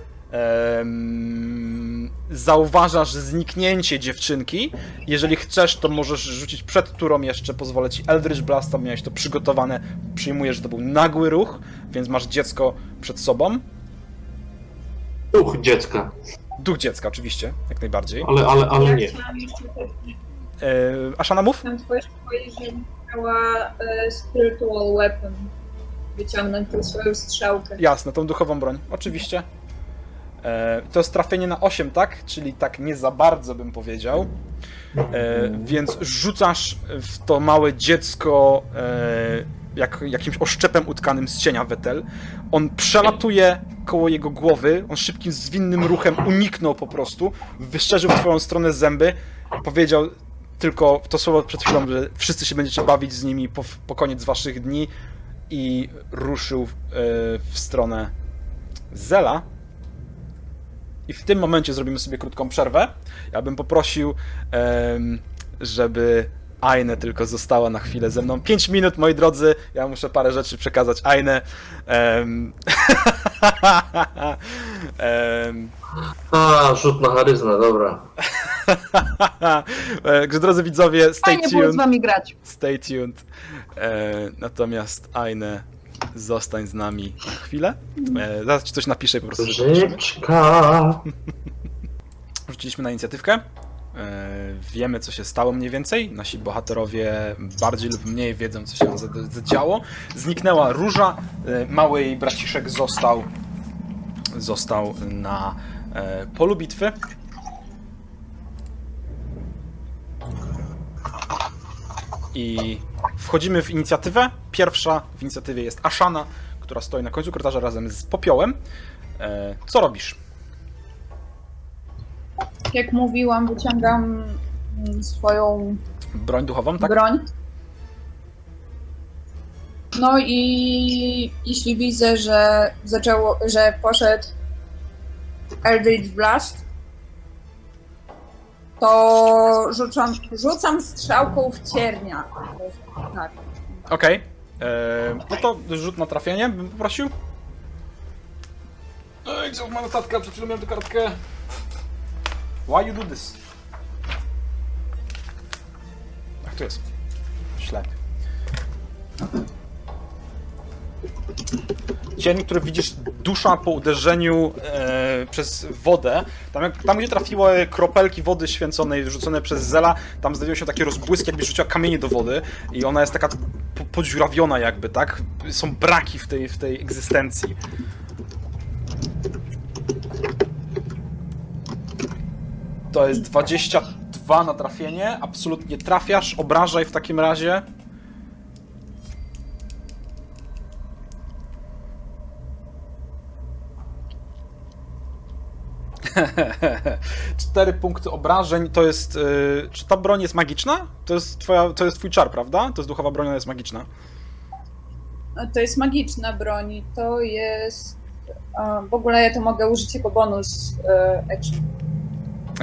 zauważasz zniknięcie dziewczynki jeżeli chcesz to możesz rzucić przed turą jeszcze pozwolę ci Eldritch Blast tam miałeś to przygotowane przyjmuję, że to był nagły ruch więc masz dziecko przed sobą Duch dziecka, duch dziecka oczywiście jak najbardziej ale, ale, ale nie. e, Ashana mów? powiedzieć, że spiritual weapon wyciągnąć tę swoją strzałkę. Jasne, tą duchową broń, oczywiście. E, to jest trafienie na 8, tak? Czyli tak nie za bardzo bym powiedział. E, więc rzucasz w to małe dziecko e, jak, jakimś oszczepem utkanym z cienia Wetel. On przelatuje koło jego głowy, on szybkim, zwinnym ruchem uniknął po prostu, wyszczerzył w twoją stronę zęby, powiedział tylko to słowo przed chwilą, że wszyscy się będziecie bawić z nimi po, po koniec waszych dni i ruszył e, w stronę Zela. I w tym momencie zrobimy sobie krótką przerwę. Ja bym poprosił, żeby Aine tylko została na chwilę ze mną. 5 minut, moi drodzy. Ja muszę parę rzeczy przekazać Aine. Em, [LAUGHS] em, A, rzut na charyzmę, dobra. [LAUGHS] e, Także drodzy widzowie, stay Fajnie było z tuned. wami grać. Stay tuned. E, natomiast Aine, zostań z nami na chwilę. E, zaraz ci coś napiszę i po prostu. Rzeczka. [LAUGHS] Rzuciliśmy na inicjatywkę. E, wiemy, co się stało mniej więcej. Nasi bohaterowie bardziej lub mniej wiedzą, co się za- zadziało. Zniknęła róża. E, mały jej braciszek został, został na e, polu bitwy. I wchodzimy w inicjatywę. Pierwsza w inicjatywie jest Ashana, która stoi na końcu korytarza razem z Popiołem. E, co robisz? Jak mówiłam, wyciągam swoją Broń duchową, tak? broń. No i jeśli widzę, że zaczęło, że poszedł Eldritch Blast, to rzucam, rzucam strzałką w ciernia. Tak. Okej. Eee, No to rzut na trafienie bym poprosił. Ej, gdzie ma notatka? Przed chwilą miałem tę kartkę. Why you do this? Ach, tu jest. Ślep. Cień, który widzisz dusza po uderzeniu e, przez wodę. Tam, jak, tam, gdzie trafiły kropelki wody święconej rzucone przez Zela, tam znajdują się takie rozbłyski, jakby rzuciła kamienie do wody i ona jest taka po, podziurawiona jakby, tak? Są braki w tej, w tej egzystencji. To jest 22 na trafienie, absolutnie trafiasz, obrażaj w takim razie. [LAUGHS] Cztery punkty obrażeń to jest. Yy, czy ta broń jest magiczna? To jest, twoja, to jest twój czar, prawda? To jest duchowa broń, ona jest magiczna. To jest magiczna broń to jest... a, W ogóle ja to mogę użyć jako bonus e, action.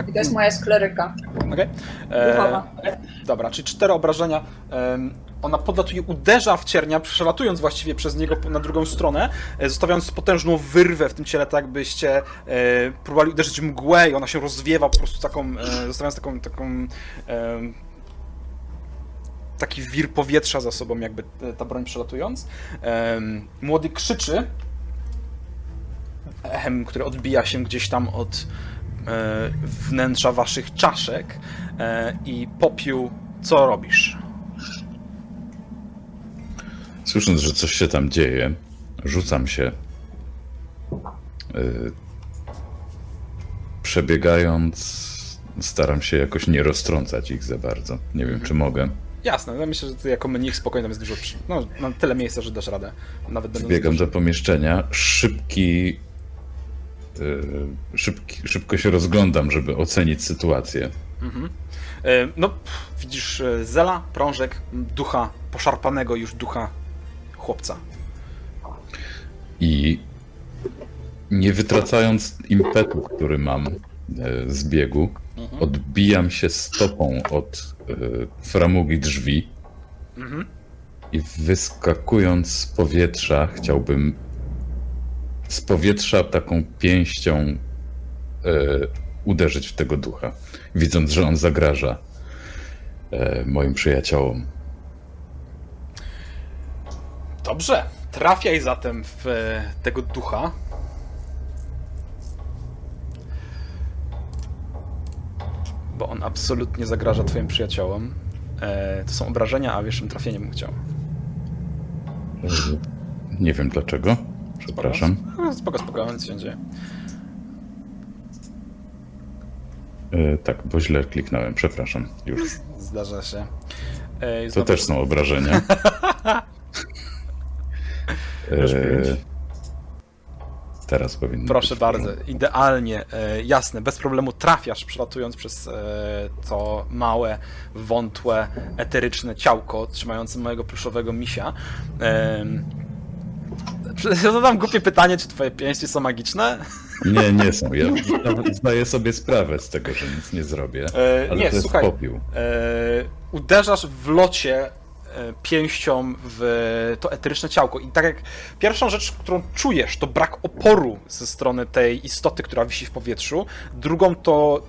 I to jest moja skleryka Okej. E, duchowa. Dobra, czyli cztery obrażenia. Ona podlatuje, uderza w ciernia, przelatując właściwie przez niego na drugą stronę, e, zostawiając potężną wyrwę w tym ciele, tak jakbyście e, próbowali uderzyć mgłę i ona się rozwiewa po prostu taką, e, zostawiając taką, taką taki wir powietrza za sobą, jakby ta broń przelatując. Młody krzyczy, echem, który odbija się gdzieś tam od wnętrza waszych czaszek i popiół, co robisz? Słysząc, że coś się tam dzieje, rzucam się. Yy, przebiegając, staram się jakoś nie roztrącać ich za bardzo. Nie wiem, czy mogę. Jasne, no myślę, że ty jako mnich spokojnie tam jest dużo, przy- no, na tyle miejsca, że dasz radę. Nawet duży. do pomieszczenia, szybki, yy, szybki. Szybko się rozglądam, żeby ocenić sytuację. Mhm. E, No, widzisz e, Zela, prążek, ducha, poszarpanego już ducha chłopca. I nie wytracając impetu, który mam e, z biegu, Mhm. odbijam się stopą od e, framugi drzwi Mhm. i wyskakując z powietrza, chciałbym z powietrza taką pięścią e, uderzyć w tego ducha, widząc, że on zagraża moim przyjaciołom. Dobrze, trafiaj zatem w e, tego ducha. Bo on absolutnie zagraża twoim przyjaciołom. E, to są obrażenia, a wyższym trafieniem bym chciał. E, nie wiem dlaczego. Przepraszam. No, Spoko, spoko, nic się dzieje. E, tak, bo źle kliknąłem, przepraszam. Już. Zdarza się. E, To znowu- też są obrażenia. [LAUGHS] E, pięć. teraz powinno Proszę bardzo, idealnie, e, jasne, bez problemu trafiasz, przelatując przez e, to małe, wątłe, eteryczne ciałko trzymające mojego pluszowego misia. [LAUGHS] Zadam głupie pytanie, czy twoje pięści są magiczne? Nie, nie są. Ja [LAUGHS] nawet zdaję sobie sprawę z tego, że nic nie zrobię. Ale nie, to jest słuchaj, popiół. uderzasz w locie pięścią w to eteryczne ciałko. I tak jak pierwszą rzecz, którą czujesz, to brak oporu ze strony tej istoty, która wisi w powietrzu. Drugą to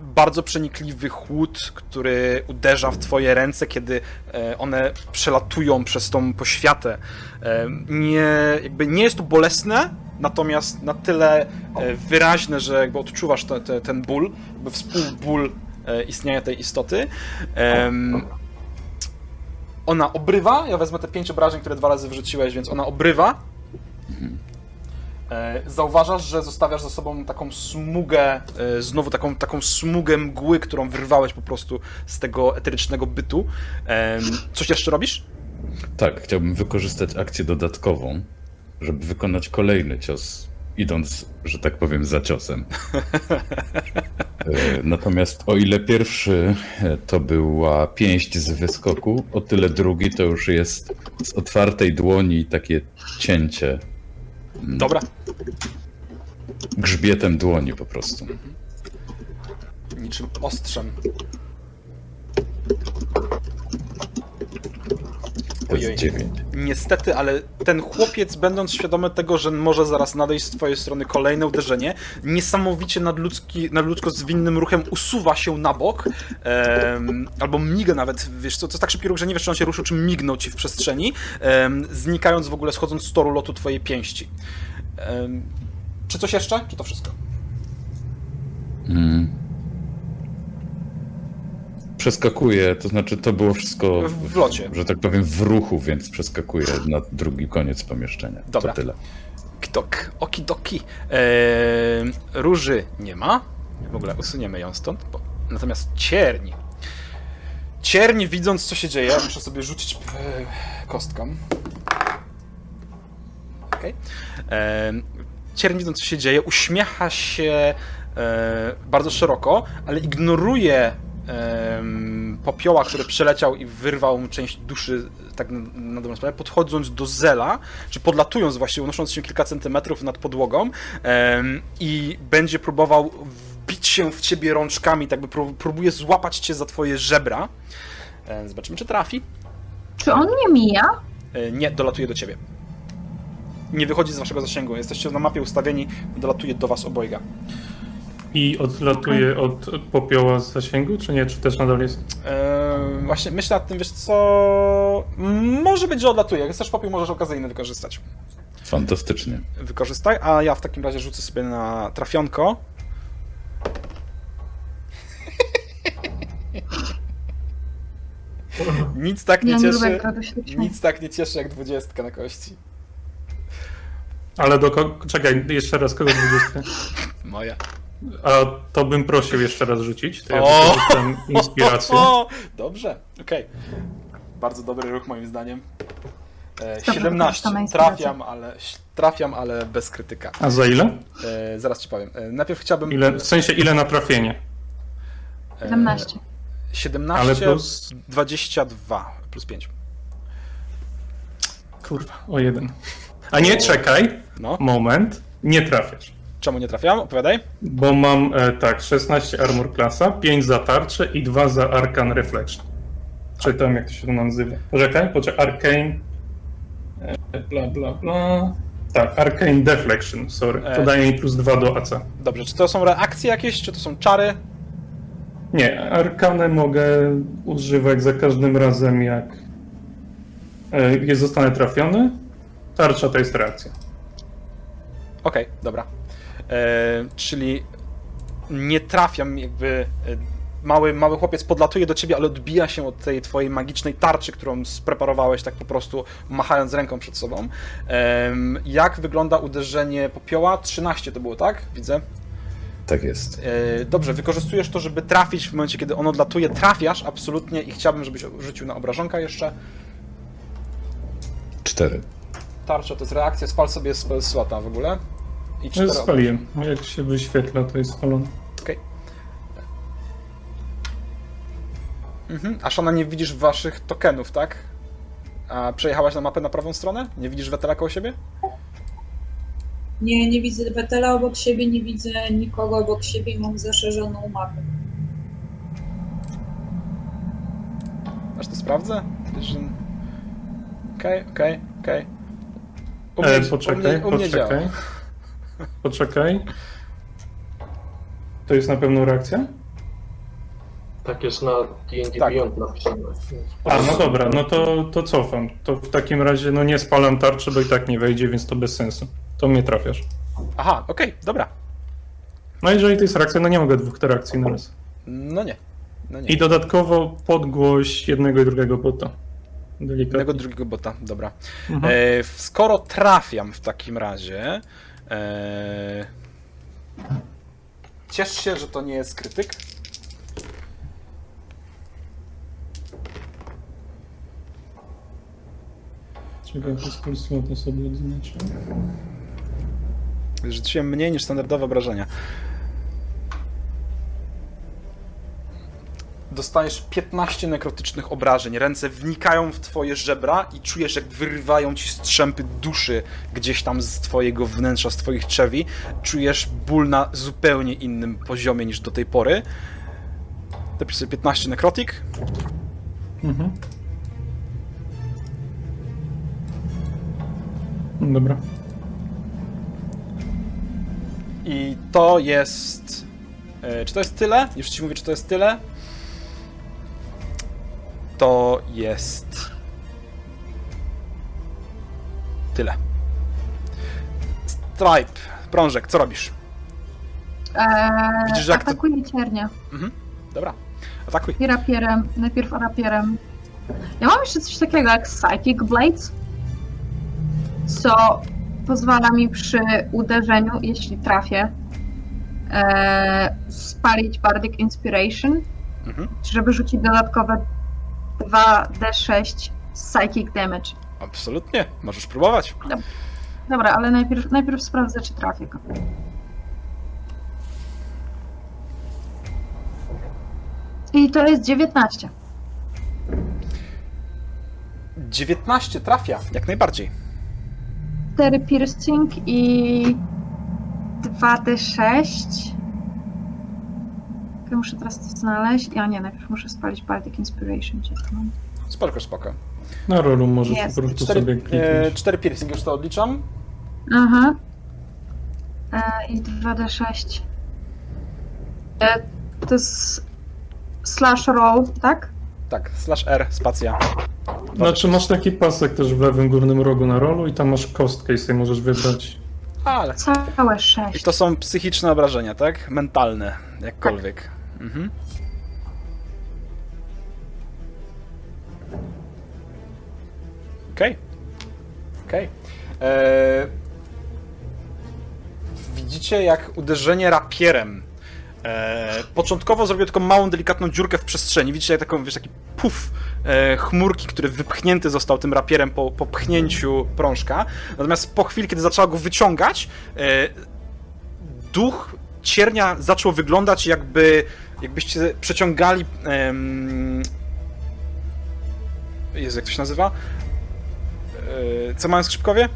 bardzo przenikliwy chłód, który uderza w twoje ręce, kiedy e, one przelatują przez tą poświatę. E, Nie, jakby nie jest to bolesne, natomiast na tyle e, wyraźne, że jakby odczuwasz te, te, ten ból, jakby współból e, istnienia tej istoty. Em, Ona obrywa, ja wezmę te pięć obrażeń, które dwa razy wrzuciłeś, więc ona obrywa. E, Zauważasz, że zostawiasz za sobą taką smugę, e, znowu taką, taką smugę mgły, którą wyrwałeś po prostu z tego eterycznego bytu. Coś jeszcze robisz? Tak, chciałbym wykorzystać akcję dodatkową, żeby wykonać kolejny cios, idąc, że tak powiem, za ciosem. E, Natomiast o ile pierwszy e, to była pięść z wyskoku, o tyle drugi to już jest z otwartej dłoni takie cięcie Dobra, grzbietem dłoni po prostu. niczym ostrzem. To jest Ojej. 9. Niestety, ale ten chłopiec, będąc świadomy tego, że może zaraz nadejść z twojej strony kolejne uderzenie, niesamowicie nadludzki, nadludzko zwinnym ruchem usuwa się na bok, em, albo miga nawet, wiesz co, to jest tak szybki ruch, że nie wiesz, czy on się ruszył, czy mignął ci w przestrzeni, em, znikając w ogóle, schodząc z toru lotu twojej pięści. Em, czy coś jeszcze? Czy to wszystko? Mm. Przeskakuję, to znaczy to było wszystko W- w locie. że tak powiem w ruchu, więc przeskakuję na drugi koniec pomieszczenia. Dobra. To tyle. Ktok, okidoki. Eee, róży nie ma. W ogóle usuniemy ją stąd. Bo... Natomiast cierni. Cierni, widząc co się dzieje, muszę sobie rzucić e, kostką. Okej. Eee, Cierni, widząc co się dzieje, uśmiecha się e, bardzo szeroko, ale ignoruje popioła, który przeleciał i wyrwał mu część duszy, tak na, na dobrą sprawę, podchodząc do Zela, czy podlatując właśnie, unosząc się kilka centymetrów nad podłogą i będzie próbował wbić się w ciebie rączkami, tak by pró- próbuje złapać cię za twoje żebra. Zobaczymy, czy trafi. Czy on nie mija? E, nie, dolatuje do ciebie. Nie wychodzi z waszego zasięgu. Jesteście na mapie ustawieni, dolatuje do was obojga. I odlatuje od popioła z zasięgu, czy nie? Czy też nadal jest? Eee, właśnie myślę nad tym, wiesz co... Może być, że odlatuje. Jak chcesz popiół, możesz okazyjny wykorzystać. Fantastycznie. Wykorzystaj, a ja w takim razie rzucę sobie na trafionko. [LAUGHS] Nic tak nie Nie, cieszy. Nic tak nie cieszy jak dwudziestka na kości. Ale do kogo... Czekaj, jeszcze raz kogo 20? [LAUGHS] Moja. A to bym prosił jeszcze raz rzucić. To ja wykorzystam inspirację. O, [LAUGHS] dobrze, okej. Bardzo dobry ruch moim zdaniem. E, Dobrze, 17. wykorzystana inspiracja. Trafiam, ale trafiam, ale bez krytyka. A za ile? E, zaraz ci powiem. E, najpierw chciałbym. ile? W sensie ile na trafienie? e, 17. 17 Ale plus... 22 plus 5. Kurwa, o jeden. A nie, czekaj. No, Moment. Nie trafiasz. Czemu nie trafiam? Opowiadaj. Bo mam e, tak, 16 armor klasa, 5 za tarczę i 2 za arcan reflection. Czy tam jak to się to nazywa? Poczekaj, poczekaj, arcane. E, bla bla bla. Tak, arcane deflection, sorry. To E. daje mi plus 2 do AC. Dobrze, czy to są reakcje jakieś, czy to są czary? Nie, arkanę mogę używać za każdym razem jak e, jest zostanę trafiony. Tarcza to jest reakcja. Okej, dobra. E, czyli nie trafiam, jakby. E, mały, mały chłopiec podlatuje do ciebie, ale odbija się od tej twojej magicznej tarczy, którą spreparowałeś tak po prostu machając ręką przed sobą. Jak wygląda uderzenie popioła? 13 to było, tak? Widzę. Tak jest. E, Dobrze, wykorzystujesz to, żeby trafić w momencie, kiedy on odlatuje. Trafiasz absolutnie i chciałbym, żebyś rzucił na obrażonka jeszcze. 4. Tarcza to jest reakcja, spal sobie spell slota w ogóle. I cztery spaliłem. Jak się wyświetla, to jest spalone. Okej. Mhm. A Shana, nie widzisz waszych tokenów, tak? A przejechałaś na mapę na prawą stronę? Nie widzisz wetela koło siebie? Nie, nie widzę Betela obok siebie, nie widzę nikogo obok siebie i mam zaszerzoną mapę. Aż to sprawdzę? Okej, okej, okej. U E, mnie- poczekaj, u mnie, u mnie działa. Poczekaj. To jest na pewno reakcja? Tak jest na D&D Tak. Beyond napisane. A, no dobra, no to, to cofam. To w takim razie, no nie spalam tarczy, bo i tak nie wejdzie, więc to bez sensu. To mnie trafiasz. Aha, okej, dobra. No jeżeli to jest reakcja, no nie mogę dwóch reakcji na raz. No nie. No nie. I dodatkowo podgłoś jednego i drugiego bota. Jednego Delikatnie. drugiego bota, dobra. Mhm. E, skoro trafiam w takim razie. E, ciesz się, że to nie jest krytyk. Czekaj, to spolstwo to sobie odznaczę. Rzuciłem mniej niż standardowe obrażenia. Dostajesz 15 nekrotycznych obrażeń. Ręce wnikają w twoje żebra i czujesz, jak wyrywają ci strzępy duszy gdzieś tam z twojego wnętrza, z twoich trzewi. Czujesz ból na zupełnie innym poziomie niż do tej pory. Dopisz sobie 15 nekrotik. Mhm. Dobra. I to jest. e, Czy to jest tyle? Już ci mówię, czy to jest tyle. To jest. Tyle. Stripe, prążek, co robisz? Eee, Widzisz, jak to- atakuję ciernia. Mhm. Dobra, atakuj. I rapierem. Najpierw rapierem. Ja mam jeszcze coś takiego jak Psychic Blades, co pozwala mi przy uderzeniu, jeśli trafię, eee, spalić Bardic Inspiration, Mhm. żeby rzucić dodatkowe 2d6 Psychic Damage. Absolutnie, możesz próbować. Dobra, ale najpierw, najpierw sprawdzę, czy trafię go. I to jest 19. 19 trafia, jak najbardziej. 4 piercing i 2d6. Ja muszę teraz to znaleźć. Ja nie, najpierw muszę spalić Bardic Inspiration. Gdzie to mam? Spoko, spoko. Na rolu możesz Jest. po prostu 4, sobie e, kliknąć. 4 piercing, już to odliczam. Aha. E, I 2d6. E, to jest slash roll, tak? Tak, slash R, spacja. Znaczy masz taki pasek też w lewym górnym rogu na rolu i tam masz kostkę i sobie możesz wybrać. Ale. Całe I 6. to są psychiczne obrażenia, tak? Mentalne, jakkolwiek. Mhm. Okej. Okej. Eee, Widzicie, jak uderzenie rapierem e, początkowo zrobił tylko małą, delikatną dziurkę w przestrzeni. Widzicie jak taką, wiesz, taki puf e, chmurki, który wypchnięty został tym rapierem po, po pchnięciu prążka. Natomiast po chwili, kiedy zaczęła go wyciągać, e, duch ciernia zaczął wyglądać jakby jakbyście przeciągali em, Jezu, jak to się nazywa? E, co mają skrzypkowie?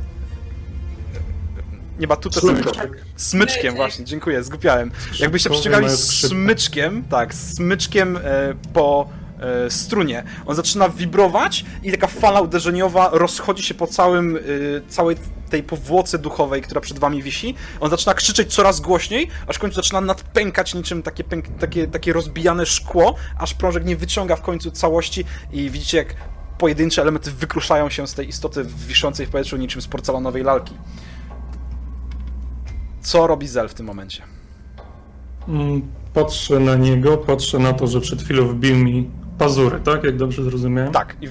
Nie Smyczek. smyczkiem Smyczek. właśnie, dziękuję, zgupiałem. Jakbyście skrzypce. smyczkiem, tak, smyczkiem e, po strunie. On zaczyna wibrować i taka fala uderzeniowa rozchodzi się po całym, e, całej tej powłoce duchowej, która przed wami wisi. On zaczyna krzyczeć coraz głośniej, aż w końcu zaczyna nadpękać niczym takie, pęk, takie, takie rozbijane szkło, aż prążek nie wyciąga w końcu całości i widzicie jak pojedyncze elementy wykruszają się z tej istoty wiszącej w powietrzu niczym z porcelanowej lalki. Co robi Zel w tym momencie? Mm, Patrzę na niego, patrzę na to, że przed chwilą wbił mi pazury, tak? Jak dobrze zrozumiałem? Tak, i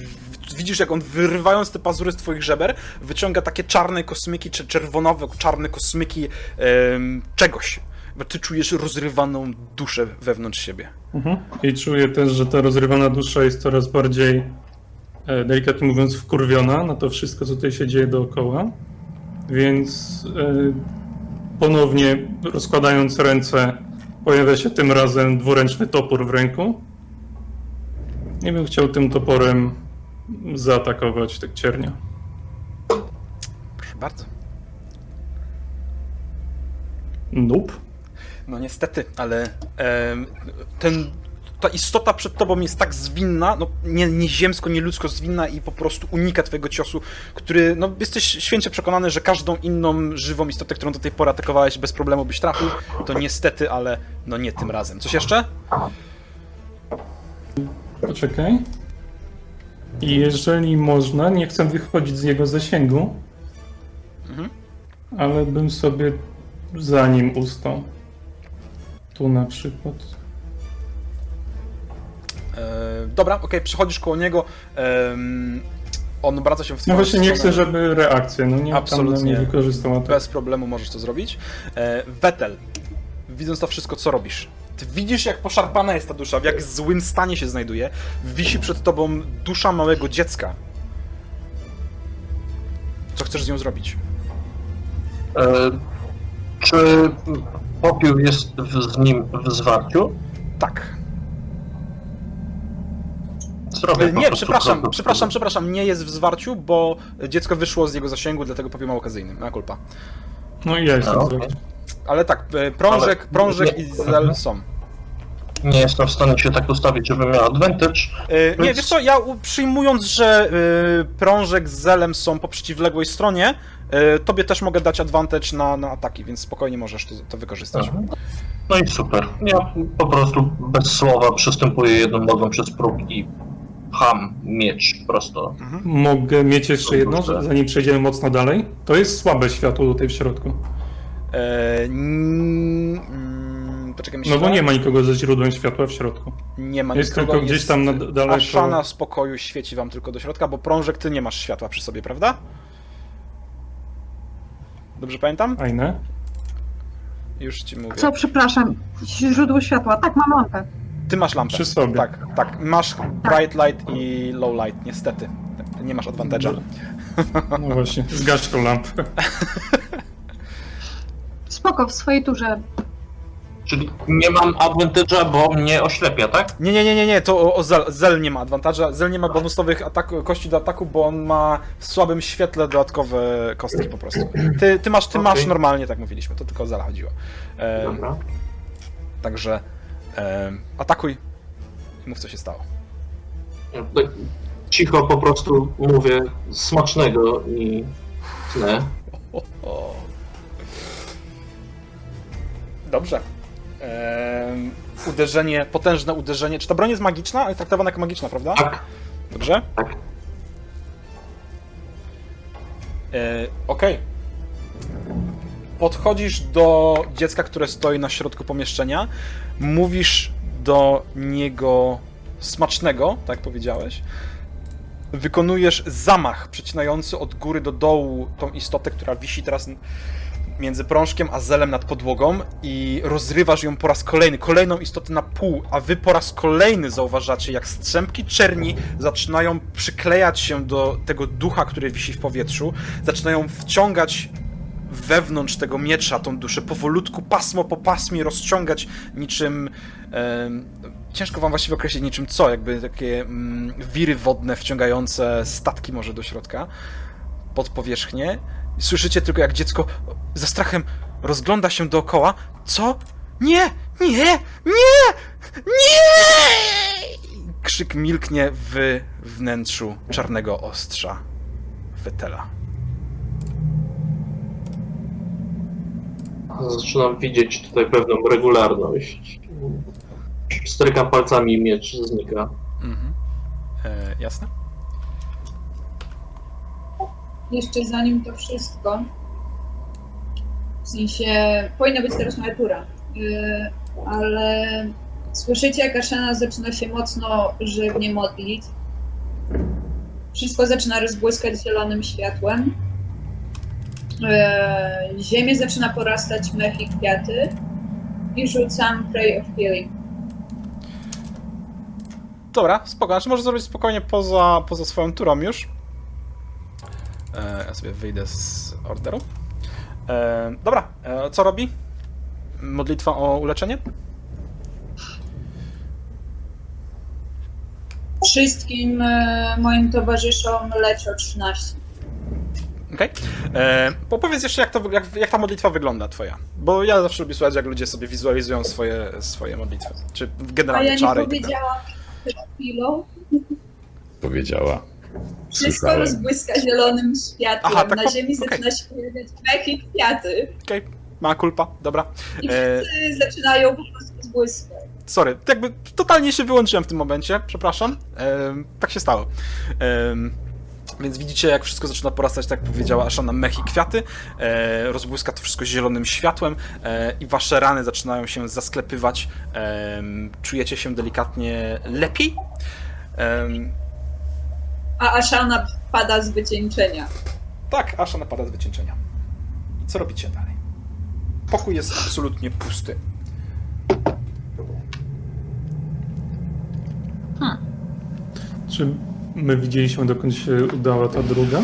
widzisz, jak on wyrywając te pazury z twoich żeber, wyciąga takie czarne kosmyki, czy czerwonowe, czarne kosmyki em, czegoś. Bo ty czujesz rozrywaną duszę wewnątrz siebie. Mhm. I czuję też, że ta rozrywana dusza jest coraz bardziej, e, delikatnie mówiąc, wkurwiona na to wszystko, co tutaj się dzieje dookoła. Więc e, ponownie rozkładając ręce, pojawia się tym razem dwuręczny topór w ręku. I bym chciał tym toporem zaatakować tak ciernia. Proszę bardzo. Nope. No niestety, ale em, ten, ta istota przed tobą jest tak zwinna, no nie, nie ziemsko, nie ludzko zwinna i po prostu unika twojego ciosu, który, no jesteś święcie przekonany, że każdą inną żywą istotę, którą do tej pory atakowałeś bez problemu byś trafił, to niestety, ale no nie tym razem. Coś jeszcze? Poczekaj. I jeżeli można, nie chcę wychodzić z jego zasięgu, Mhm. ale bym sobie za nim ustał. Tu na przykład. E, dobra, okej, przechodzisz koło niego. em, on obraca się w No właśnie nie chcę, żeby reakcję, no nie Absolutnie. tam. Bez problemu możesz to zrobić. E, Vettel, widząc to wszystko, co robisz? Ty widzisz, jak poszarpana jest ta dusza, w jak złym stanie się znajduje. Wisi przed tobą dusza małego dziecka. Co chcesz z nią zrobić? E, czy popiół jest w, z nim w zwarciu? Tak. Zrobię E, po Nie, prostu przepraszam, przepraszam, przepraszam, nie jest w zwarciu, bo dziecko wyszło z jego zasięgu, dlatego popiół ma okazyjny. Na kulpa. No i ja jestem A, za. okej. Ale tak, e, prążek, Ale- prążek nie- i Zel są. nie jestem w stanie się tak ustawić, żebym miał advantage. E, nie, wiesz co, ja przyjmując, że e, prążek z Zelem są po przeciwległej stronie, e, tobie też mogę dać advantage na, na ataki, więc spokojnie możesz to, to wykorzystać. Mhm. No i super. Ja po prostu bez słowa przystępuję jedną nogą przez próg i pcham miecz prosto. Mogę mieć jeszcze jedno, że zanim przejdziemy mocno dalej? To jest słabe światło tutaj w środku. E, mm, poczekaj, myślę, No bo nie ma nikogo ze źródłem światła w środku. Nie ma Jest nikogo, tylko gdzieś tam na- daleko. Aszana z pokoju świeci wam tylko do środka, bo prążek ty nie masz światła przy sobie, prawda? Dobrze pamiętam? Fajne. Już ci mówię. Co, przepraszam, źródło światła. Tak, mam lampę. Ty masz lampę. Przy sobie. Tak, tak. Masz bright light i low light, niestety. Nie masz advantage'a. No właśnie, zgaś tą lampę. [LAUGHS] Spoko, w swojej turze. Czyli nie mam advantage'a, bo mnie oślepia, tak? Nie, nie, nie, nie, nie, to o, o Zel, Zel nie ma adwantaża. Zel nie ma bonusowych ataku, kości do ataku, bo on ma w słabym świetle dodatkowe kostki po prostu. Ty, ty, masz, ty Okej. masz normalnie, tak mówiliśmy, to tylko o Zela chodziło. E, Dobra. także e, atakuj i mów co się stało. Ja tak cicho po prostu mówię smacznego i tnę. O, o. Dobrze. Em, uderzenie, potężne uderzenie. Czy ta broń jest magiczna? Ale traktowana jako magiczna, prawda? Tak, Dobrze? Tak. E, Okej. Podchodzisz do dziecka, które stoi na środku pomieszczenia. Mówisz do niego smacznego, tak powiedziałeś. Wykonujesz zamach przecinający od góry do dołu tą istotę, która wisi teraz między prążkiem a zelem nad podłogą i rozrywasz ją po raz kolejny, kolejną istotę na pół, a wy po raz kolejny zauważacie, jak strzępki czerni zaczynają przyklejać się do tego ducha, który wisi w powietrzu, zaczynają wciągać wewnątrz tego miecza tą duszę, powolutku, pasmo po pasmie rozciągać niczym... em, ciężko wam właściwie określić niczym co, jakby takie mm, wiry wodne wciągające statki może do środka, pod powierzchnię. Słyszycie tylko jak dziecko ze strachem rozgląda się dookoła. Co? Nie! Nie! Nie! Nie! Krzyk milknie w wnętrzu czarnego ostrza Wetela. zaczynam widzieć tutaj pewną regularność. Strykam palcami i miecz znika. Mhm. E, jasne? Jeszcze zanim to wszystko, w sensie, powinna być teraz moja tura, yy, ale słyszycie, jak Ashana zaczyna się mocno żywnie modlić. Wszystko zaczyna rozbłyskać zielonym światłem. Yy, ziemię zaczyna porastać mech i kwiaty. I rzucam Pray of Healing. Dobra, spoko. Znaczy możesz zrobić spokojnie poza, poza swoją turą już. E, ja sobie wyjdę z orderu. E, dobra, e, co robi? Modlitwa o uleczenie? Wszystkim e, moim towarzyszom leci o 13. Okej. Okay. Opowiedz jeszcze, jak, to, jak, jak ta modlitwa wygląda twoja. Bo ja zawsze lubię słuchać, jak ludzie sobie wizualizują swoje, swoje modlitwy. Czy A generalnie ja nie czary. tak dalej. powiedziałam przed chwilą. Powiedziała. Wszystko Słyszałem. rozbłyska zielonym światłem. Aha, tak Na ziemi okej. zaczyna się pojawiać mech i kwiaty. Okej, ma kulpa, dobra. I E, wszyscy zaczynają po prostu zbłyskać. Sorry, jakby totalnie się wyłączyłem w tym momencie, przepraszam. Em, tak się stało. Em, więc widzicie, jak wszystko zaczyna porastać, tak jak powiedziała Ashana, mech i kwiaty. E, rozbłyska to wszystko zielonym światłem e, i wasze rany zaczynają się zasklepywać. Em, czujecie się delikatnie lepiej. Em, A Ashana pada z wycieńczenia. tak, Ashana pada z wycieńczenia. I co robicie dalej? Pokój jest absolutnie pusty. Czy my widzieliśmy, dokąd się udała ta druga?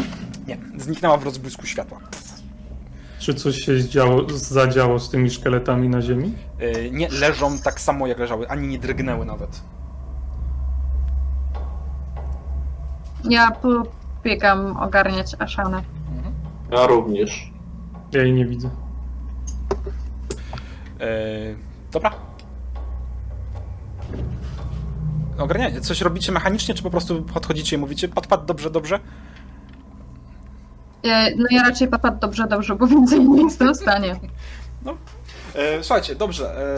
Nie, zniknęła w rozbłysku światła. Czy coś się zdziało, zadziało z tymi szkieletami na ziemi? E, nie leżą tak samo jak leżały, ani nie drgnęły nawet. Ja pobiegam ogarniać Aszanę. Ja również. Ja jej nie widzę. E, dobra. ogarniacie? Coś robicie mechanicznie, czy po prostu podchodzicie i mówicie pat, pat, dobrze, dobrze? E, No ja raczej papat dobrze, dobrze, bo więcej nie jestem w stanie. E, słuchajcie, dobrze. E,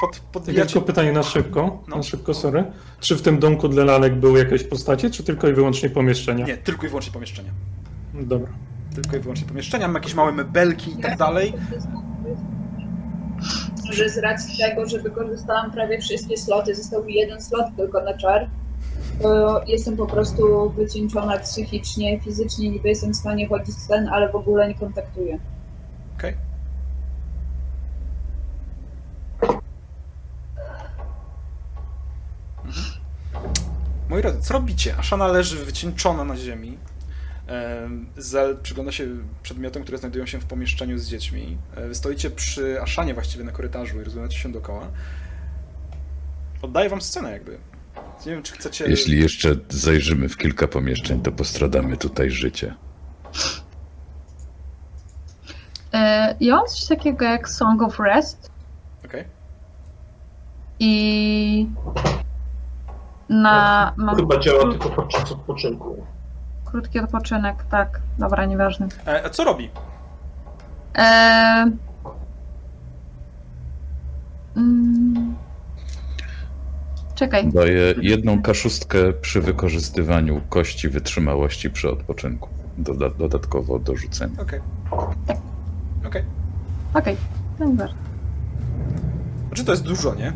pod, podbijacie... tylko pytanie na szybko, No. na szybko, sorry. Czy w tym domku dla lalek były jakieś postacie, czy tylko i wyłącznie pomieszczenia? Nie, tylko i wyłącznie pomieszczenia. Dobra. Tylko i wyłącznie pomieszczenia, mam jakieś małe mebelki i tak dalej. Że z racji tego, że wykorzystałam prawie wszystkie sloty, został mi jeden slot tylko na czar, to jestem po prostu wycieńczona psychicznie, fizycznie, niby jestem w stanie chodzić ten, ale w ogóle nie kontaktuję. Okej. Moi drodzy, co robicie? Ashana leży wycieńczona na ziemi. Przygląda się przedmiotom, które znajdują się w pomieszczeniu z dziećmi. E, Wy stoicie przy Ashanie właściwie na korytarzu i rozglądacie się dookoła. Oddaję wam scenę jakby. Nie wiem, czy chcecie... Jeśli jeszcze zajrzymy w kilka pomieszczeń, to postradamy tutaj życie. E, Ja mam coś takiego jak Song of Rest Okej. i na mam Chyba działa tylko podczas odpoczynku. krótki odpoczynek, tak, dobra, nieważne. E, A co robi? E... Mm... Czekaj, Daję jedną kaszustkę przy wykorzystywaniu kości wytrzymałości przy odpoczynku. Doda dodatkowo do rzucenia. Okej. Okej. okej, okay. bardzo. Znaczy to jest dużo, nie?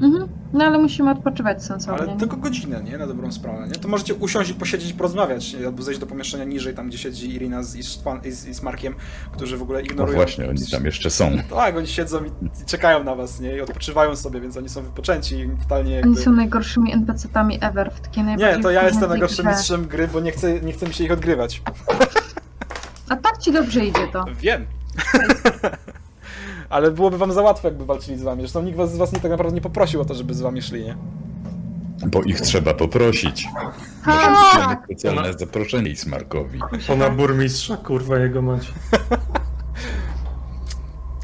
Mhm. No ale musimy odpoczywać sensownie. Ale tylko godzinę, nie? Na dobrą sprawę, nie? To możecie usiąść i posiedzieć i porozmawiać, nie? albo zejść do pomieszczenia niżej, tam gdzie siedzi Irina z, i, Sztwan- i, z, z Markiem, którzy w ogóle No ignorują... właśnie, oni tam jeszcze są. [LAUGHS] Tak, oni siedzą i, i czekają na was, nie? I odpoczywają sobie, więc oni są wypoczęci i totalnie jakby... Oni są najgorszymi NPC-tami ever w takiej Nie, to ja jestem najgorszym mistrzem gry, bo nie chcę, nie chce mi się ich odgrywać. A tak ci dobrze idzie to. Wiem. [LAUGHS] Ale byłoby wam za łatwo, jakby walczyli z wami. Zresztą nikt was, z was nie, tak naprawdę nie poprosił o to, żeby z wami szli, nie? Bo ich trzeba poprosić. Tak! Specjalne zaproszenie Ismarkowi. Pana burmistrza, kurwa, jego macie.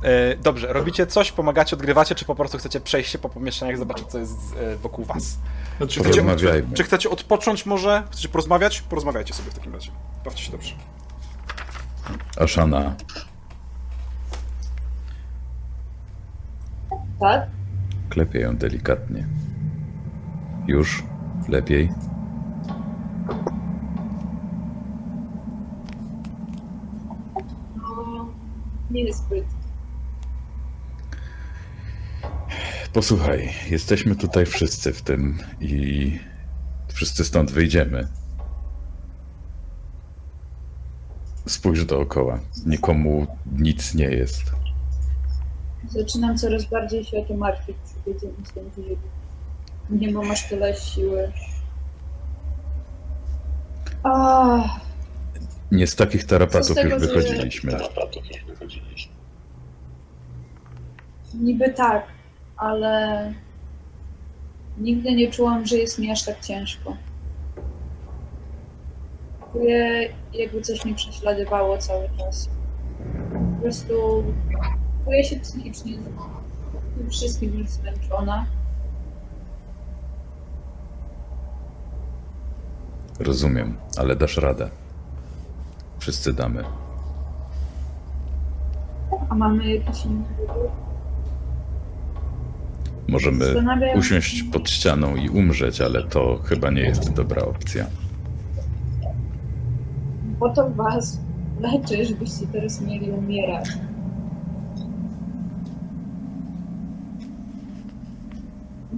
E, dobrze, robicie coś, pomagacie, odgrywacie, czy po prostu chcecie przejść się po pomieszczeniach, zobaczyć, co jest e, wokół was? Znaczy, Czy chcecie, Porozmawiajmy. czy chcecie odpocząć może? Chcecie porozmawiać? Porozmawiajcie sobie w takim razie. Bawcie się dobrze. Ashana, Tak? klepię ją delikatnie. Już? Lepiej? No. Posłuchaj, jesteśmy tutaj wszyscy w tym i wszyscy stąd wyjdziemy. Spójrz dookoła. Nikomu nic nie jest. Zaczynam coraz bardziej się o to martwić przy stąd żywi. Nie bo masz tyle siły. Ah, Nie z takich tarapatów z tego, już że- wychodziliśmy. niby tak, ale nigdy nie czułam, że jest mi aż tak ciężko. Czuję, jakby coś mnie prześladowało cały czas. Po prostu czuję się psychicznie tym wszystkim zmęczona. Rozumiem, ale dasz radę. Wszyscy damy. A mamy jakiś inny wybór? Możemy Zastanawiam- usiąść pod ścianą i umrzeć, ale to chyba nie jest dobra opcja. Po to was leczę, żebyście teraz mieli umierać.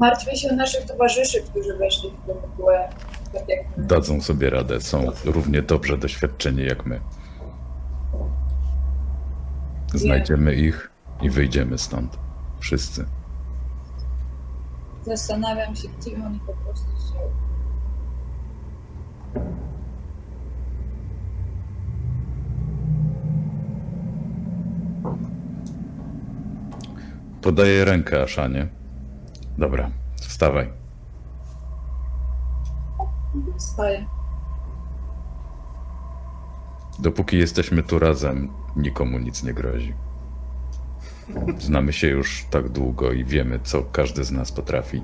Martwię się o naszych towarzyszy, którzy weszli w tę mgłę. Tak jak my. Dadzą sobie radę, są równie dobrze doświadczeni jak my. Znajdziemy ich i wyjdziemy stąd. Wszyscy. Zastanawiam się, gdzie oni po prostu są. Podaję rękę Aszanie. Dobra, wstawaj. Wstaję. Dopóki jesteśmy tu razem, nikomu nic nie grozi. Znamy się już tak długo i wiemy, co każdy z nas potrafi.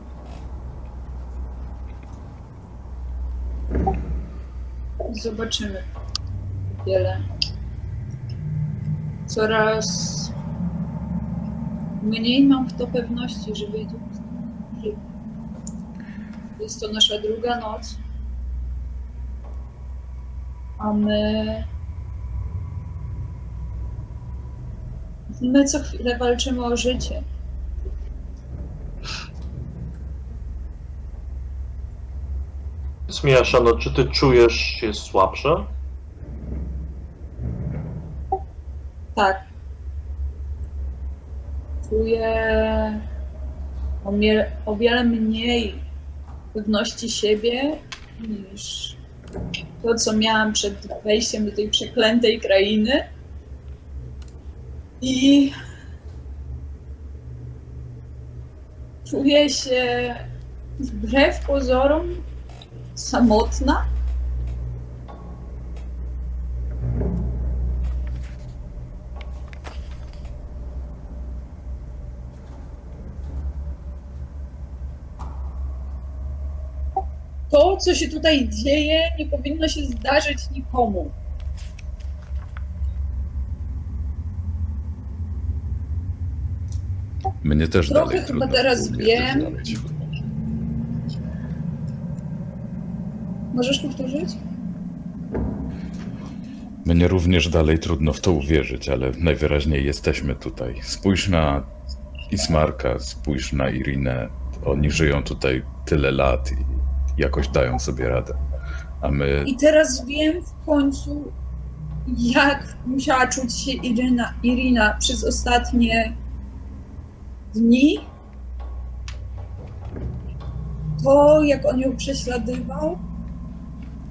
Zobaczymy wiele. Coraz mniej mam w to pewności, że wyjdę jest to nasza druga noc. A my. My co chwilę walczymy o życie. Powiedz mi, Ashano, czy ty czujesz się słabsza? Tak. Czuję o, o wiele mniej pewności siebie niż to, co miałam przed wejściem do tej przeklętej krainy. I czuję się wbrew pozorom samotna. To, co się tutaj dzieje, nie powinno się zdarzyć nikomu. Mnie też Trochę dalej chyba trudno teraz wiem. Możesz powtórzyć? Mnie również dalej trudno w to uwierzyć, ale najwyraźniej jesteśmy tutaj. Spójrz na Ismarka, spójrz na Irinę. Oni żyją tutaj tyle lat i jakoś dają sobie radę. A my I teraz wiem w końcu, jak musiała czuć się Iryna, Irina przez ostatnie dni. To, jak on ją prześladował,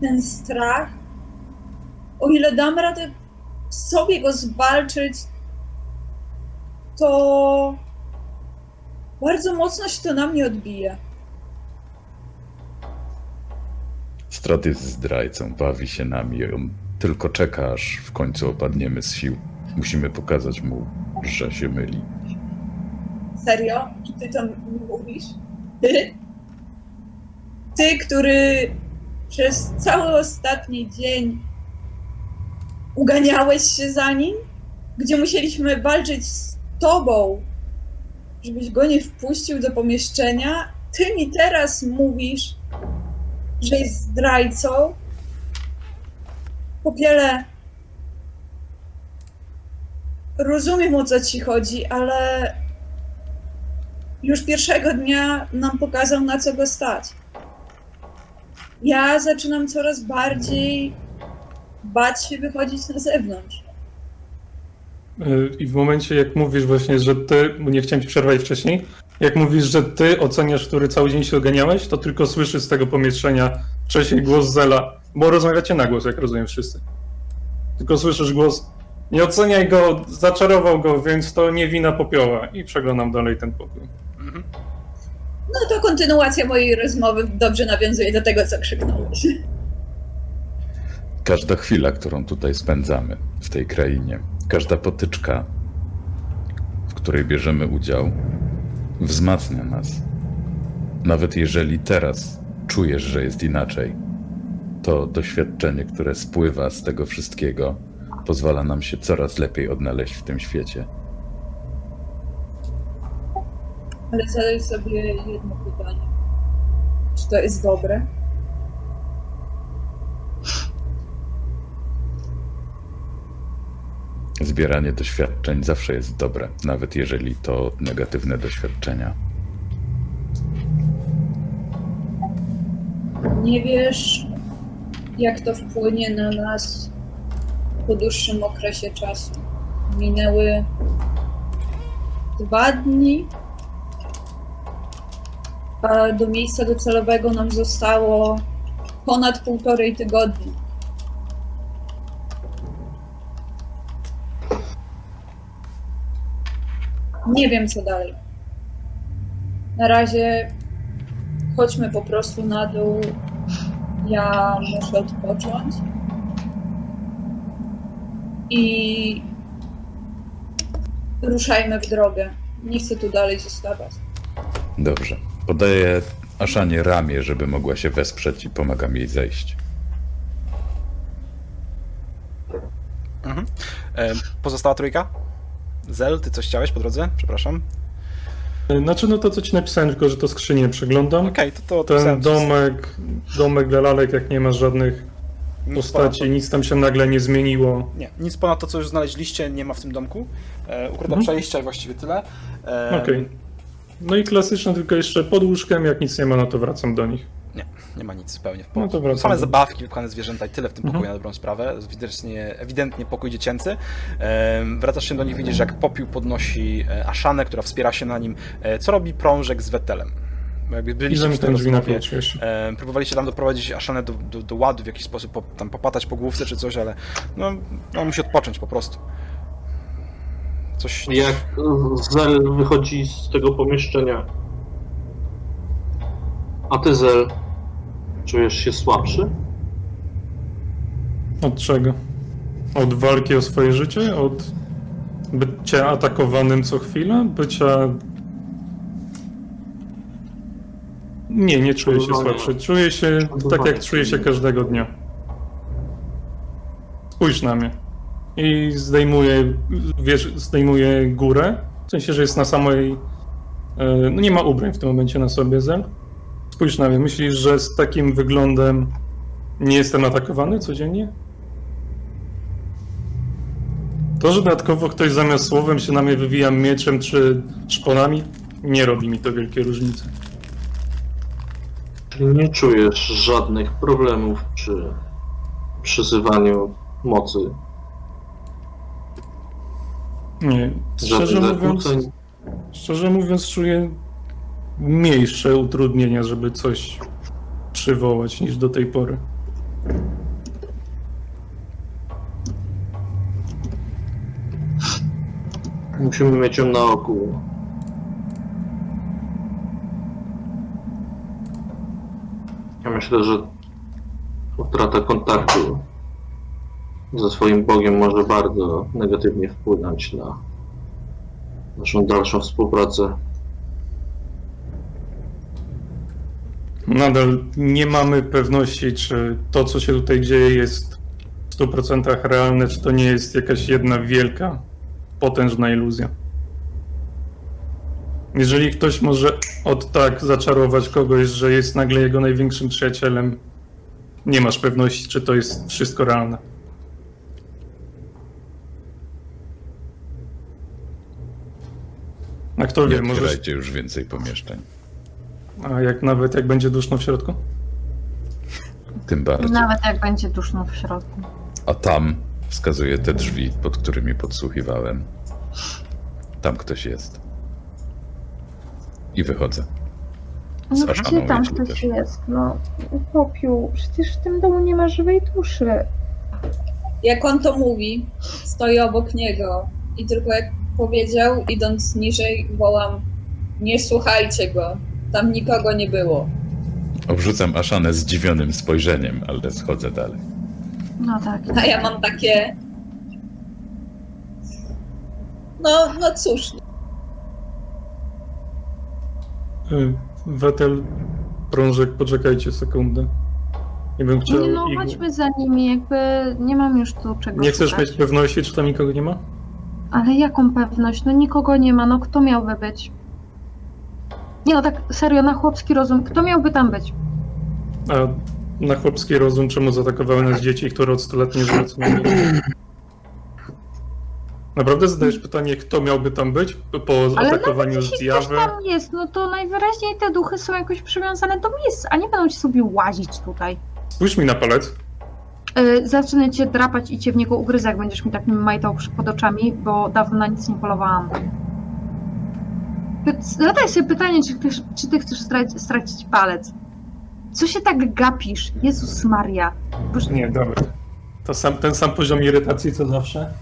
ten strach. O ile dam radę sobie go zwalczyć, to bardzo mocno się to na mnie odbije. Strat jest zdrajcą, bawi się nami. On tylko czeka, aż w końcu opadniemy z sił. Musimy pokazać mu, że się myli. Serio? I ty to mówisz? Ty? Ty, który przez cały ostatni dzień uganiałeś się za nim? Gdzie musieliśmy walczyć z tobą, żebyś go nie wpuścił do pomieszczenia? Ty mi teraz mówisz, że jest zdrajcą? Popiele, rozumiem o co ci chodzi, ale już pierwszego dnia nam pokazał, na co go stać. Ja zaczynam coraz bardziej bać się wychodzić na zewnątrz. Y, I w momencie, jak mówisz właśnie, że ty, nie chciałem ci przerwać wcześniej, jak mówisz, że ty oceniasz, który cały dzień się oganiałeś, to tylko słyszysz z tego pomieszczenia wcześniej głos Zela, bo rozmawiacie na głos, jak rozumiem wszyscy. Tylko słyszysz głos, nie oceniaj go, zaczarował go, więc to nie wina popioła. I przeglądam dalej ten pokój. Mhm. No to kontynuacja mojej rozmowy dobrze nawiązuje do tego, co krzyknąłeś. Każda chwila, którą tutaj spędzamy w tej krainie, każda potyczka, w której bierzemy udział, wzmacnia nas. Nawet jeżeli teraz czujesz, że jest inaczej, to doświadczenie, które spływa z tego wszystkiego, pozwala nam się coraz lepiej odnaleźć w tym świecie. Ale zadaj sobie jedno pytanie. Czy to jest dobre? Zbieranie doświadczeń zawsze jest dobre, nawet jeżeli to negatywne doświadczenia. Nie wiesz, jak to wpłynie na nas po dłuższym okresie czasu. Minęły dwa dni, a do miejsca docelowego nam zostało ponad półtorej tygodnia. Nie wiem, co dalej. Na razie chodźmy po prostu na dół. Ja muszę odpocząć. I ruszajmy w drogę. Nie chcę tu dalej zostawać. Dobrze. Podaję Aszanie ramię, żeby mogła się wesprzeć i pomagam jej zejść. Mhm. E, pozostała trójka? Zel, ty coś chciałeś po drodze? Przepraszam. E, Znaczy, no to co ci napisałem, tylko że to skrzynię przeglądam. Okej, to to... to Ten domek, domek dla lalek, jak nie ma żadnych nic postaci, nic tam się nagle nie zmieniło. Nie, nic ponad to, co już znaleźliście, nie ma w tym domku. E, ukryte Mhm. przejścia i właściwie tyle. E, Okej. No i klasyczne, tylko jeszcze pod łóżkiem, jak nic nie ma, no to wracam do nich. Nie, ma nic zupełnie w No pokoju. to wracam Same do- zabawki, wypchane zwierzęta i tyle w tym Mhm. pokoju na dobrą sprawę. Ewidentnie, ewidentnie pokój dziecięcy. Wracasz się do nich, widzisz jak Popiół podnosi e, Aszanę, która wspiera się na nim, e, co robi prążek z Wetelem. Bo Jakby byliście tej zamykam drzwi na e, próbowaliście tam doprowadzić Aszanę do, do, do ładu w jakiś sposób, po, tam popatać po główce czy coś, ale no, no musi odpocząć po prostu. Coś... Jak Zel wychodzi z tego pomieszczenia, a ty Zel, czujesz się słabszy? Od czego? Od walki o swoje życie? Od bycia atakowanym co chwilę? Bycia... Nie, nie czuję się słabszy. Czuję się tak, jak czuję się każdego dnia. Spójrz na mnie. I zdejmuję, wiesz, zdejmuję górę. W sensie, że jest na samej... e, No nie ma ubrań w tym momencie na sobie, Zel. Spójrz na mnie. Myślisz, że z takim wyglądem nie jestem atakowany codziennie? To, że dodatkowo ktoś zamiast słowem się na mnie wywija mieczem czy szponami, nie robi mi to wielkiej różnicy. Nie czujesz żadnych problemów przy przyzywaniu mocy? Nie, szczerze Żadnych mówiąc, zakłóceń? szczerze mówiąc czuję mniejsze utrudnienia, żeby coś przywołać niż do tej pory. Musimy mieć ją na oku. Ja myślę, że utrata kontaktu ze swoim Bogiem może bardzo negatywnie wpłynąć na naszą dalszą współpracę. Nadal nie mamy pewności, czy to, co się tutaj dzieje, jest w 100% realne, czy to nie jest jakaś jedna wielka, potężna iluzja. Jeżeli ktoś może od tak zaczarować kogoś, że jest nagle jego największym przyjacielem, nie masz pewności, czy to jest wszystko realne. A kto Nie wie, może. już więcej pomieszczeń. A jak nawet jak będzie duszno w środku? Tym bardziej. Nawet jak będzie duszno w środku. A tam wskazuje te drzwi, pod którymi podsłuchiwałem. Tam ktoś jest. I wychodzę. Z No Aszaną gdzie tam ktoś też. jest? No, popiół, przecież w tym domu nie ma żywej duszy. Jak on to mówi, stoję obok niego i tylko jak powiedział, idąc niżej, wołam: Nie słuchajcie go, tam nikogo nie było. Obrzucam Aszanę zdziwionym spojrzeniem, ale schodzę dalej. No tak. A ja mam takie. No, no cóż, Y, Wetel, prążek, poczekajcie sekundę. Nie bym chciał. Nie no, chodźmy za nimi, jakby nie mam już tu czego Nie chcesz szukać. mieć pewności, czy tam nikogo nie ma? Ale jaką pewność? No nikogo nie ma, no kto miałby być? Nie no, tak serio, na chłopski rozum, kto miałby tam być? A na chłopski rozum, czemu zaatakowały nas dzieci, które od 100 lat nie żyją co najmniej? Naprawdę zadajesz pytanie, kto miałby tam być po Ale atakowaniu nawet z jeśli ktoś zjawy? tam jest, no to najwyraźniej te duchy są jakoś przywiązane do miejsc, a nie będą ci sobie łazić tutaj. Spójrz mi na palec. Yy, zacznę cię drapać i cię w niego ugryzę, jak będziesz mi tak majtał przy- pod oczami, bo dawno na nic nie polowałam. Zadaj sobie pytanie, czy, chcesz, czy ty chcesz stracić, stracić palec. Co się tak gapisz? Jezus Maria. Boże, Nie, dobra. To sam, ten sam poziom irytacji co zawsze.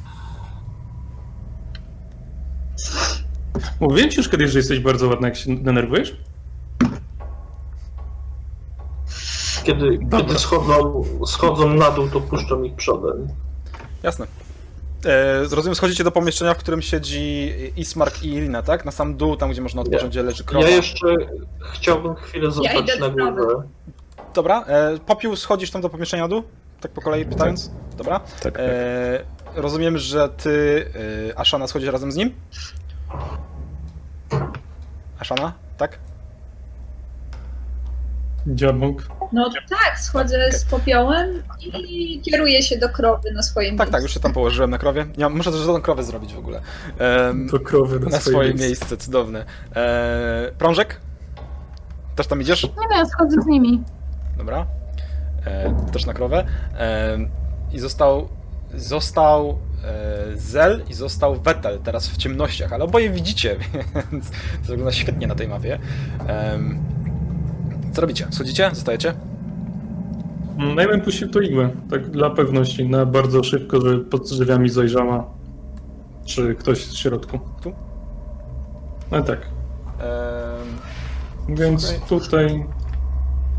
Mówiłem ci już kiedyś, że jesteś bardzo ładna, jak się denerwujesz? Kiedy, Dobra. kiedy schodzą, schodzą na dół, to puszczam ich przodem. Jasne. E, rozumiem, schodzicie do pomieszczenia, w którym siedzi Ismark i Irina, tak? Na sam dół, tam gdzie można odpocząć, gdzie leży krowa. Ja jeszcze chciałbym chwilę zostać idę na do prawej. górze. Dobra, e, Popiół, schodzisz tam do pomieszczenia na dół? Tak po kolei pytając? Dobra. Tak, tak. E, rozumiem, że ty, y, Ashana, schodzisz razem z nim? Ashana, tak? Dziabąk. No tak, schodzę z popiołem i kieruję się do krowy na swoim Tak, tak, już się tam położyłem na krowie. Ja muszę też tą krowę zrobić w ogóle. Do krowy na, na swoje swoje miejsce. miejsce, cudowne. E, prążek? Też tam idziesz? Nie no, ja schodzę z nimi. Dobra. E, też na krowę. E, I został. Został e, Zel i został Vettel teraz w ciemnościach, ale oboje widzicie, [LAUGHS] więc to wygląda świetnie na tej mapie. Co robicie? Schodzicie? Zostajecie? Mm, Ja bym puścił tu igłę, tak dla pewności, na bardzo szybko, żeby pod drzwiami zajrzała, czy ktoś w środku. Tu? No tak, więc Okej. tutaj...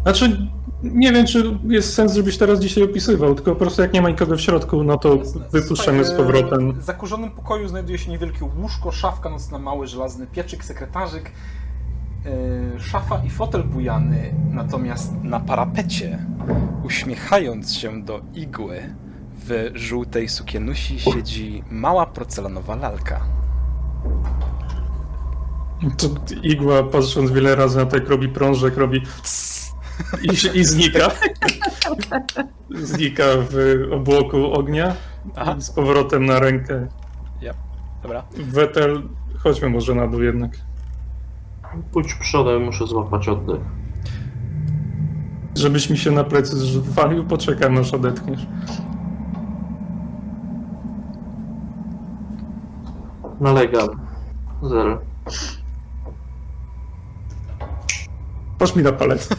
Znaczy, nie wiem, czy jest sens, żebyś teraz dzisiaj opisywał, tylko po prostu jak nie ma nikogo w środku, no to wypuszczamy z powrotem. W zakurzonym pokoju znajduje się niewielkie łóżko, szafka nocna, mały żelazny pieczyk, sekretarzyk, szafa i fotel bujany. Natomiast na parapecie, uśmiechając się do igły, w żółtej sukienusi siedzi mała porcelanowa lalka. To igła, patrząc wiele razy na to, jak robi prążek, robi i, się- i znika. [LAUGHS] znika w obłoku ognia Aha. i z powrotem na rękę. Dobra. Wetel, chodźmy może na dół jednak. Pójdź przodem, muszę złapać oddech. Żebyś mi się na plecy zwalił, poczekam aż odetchniesz. Nalegam. Zel. Patrz mi na palec. [LAUGHS]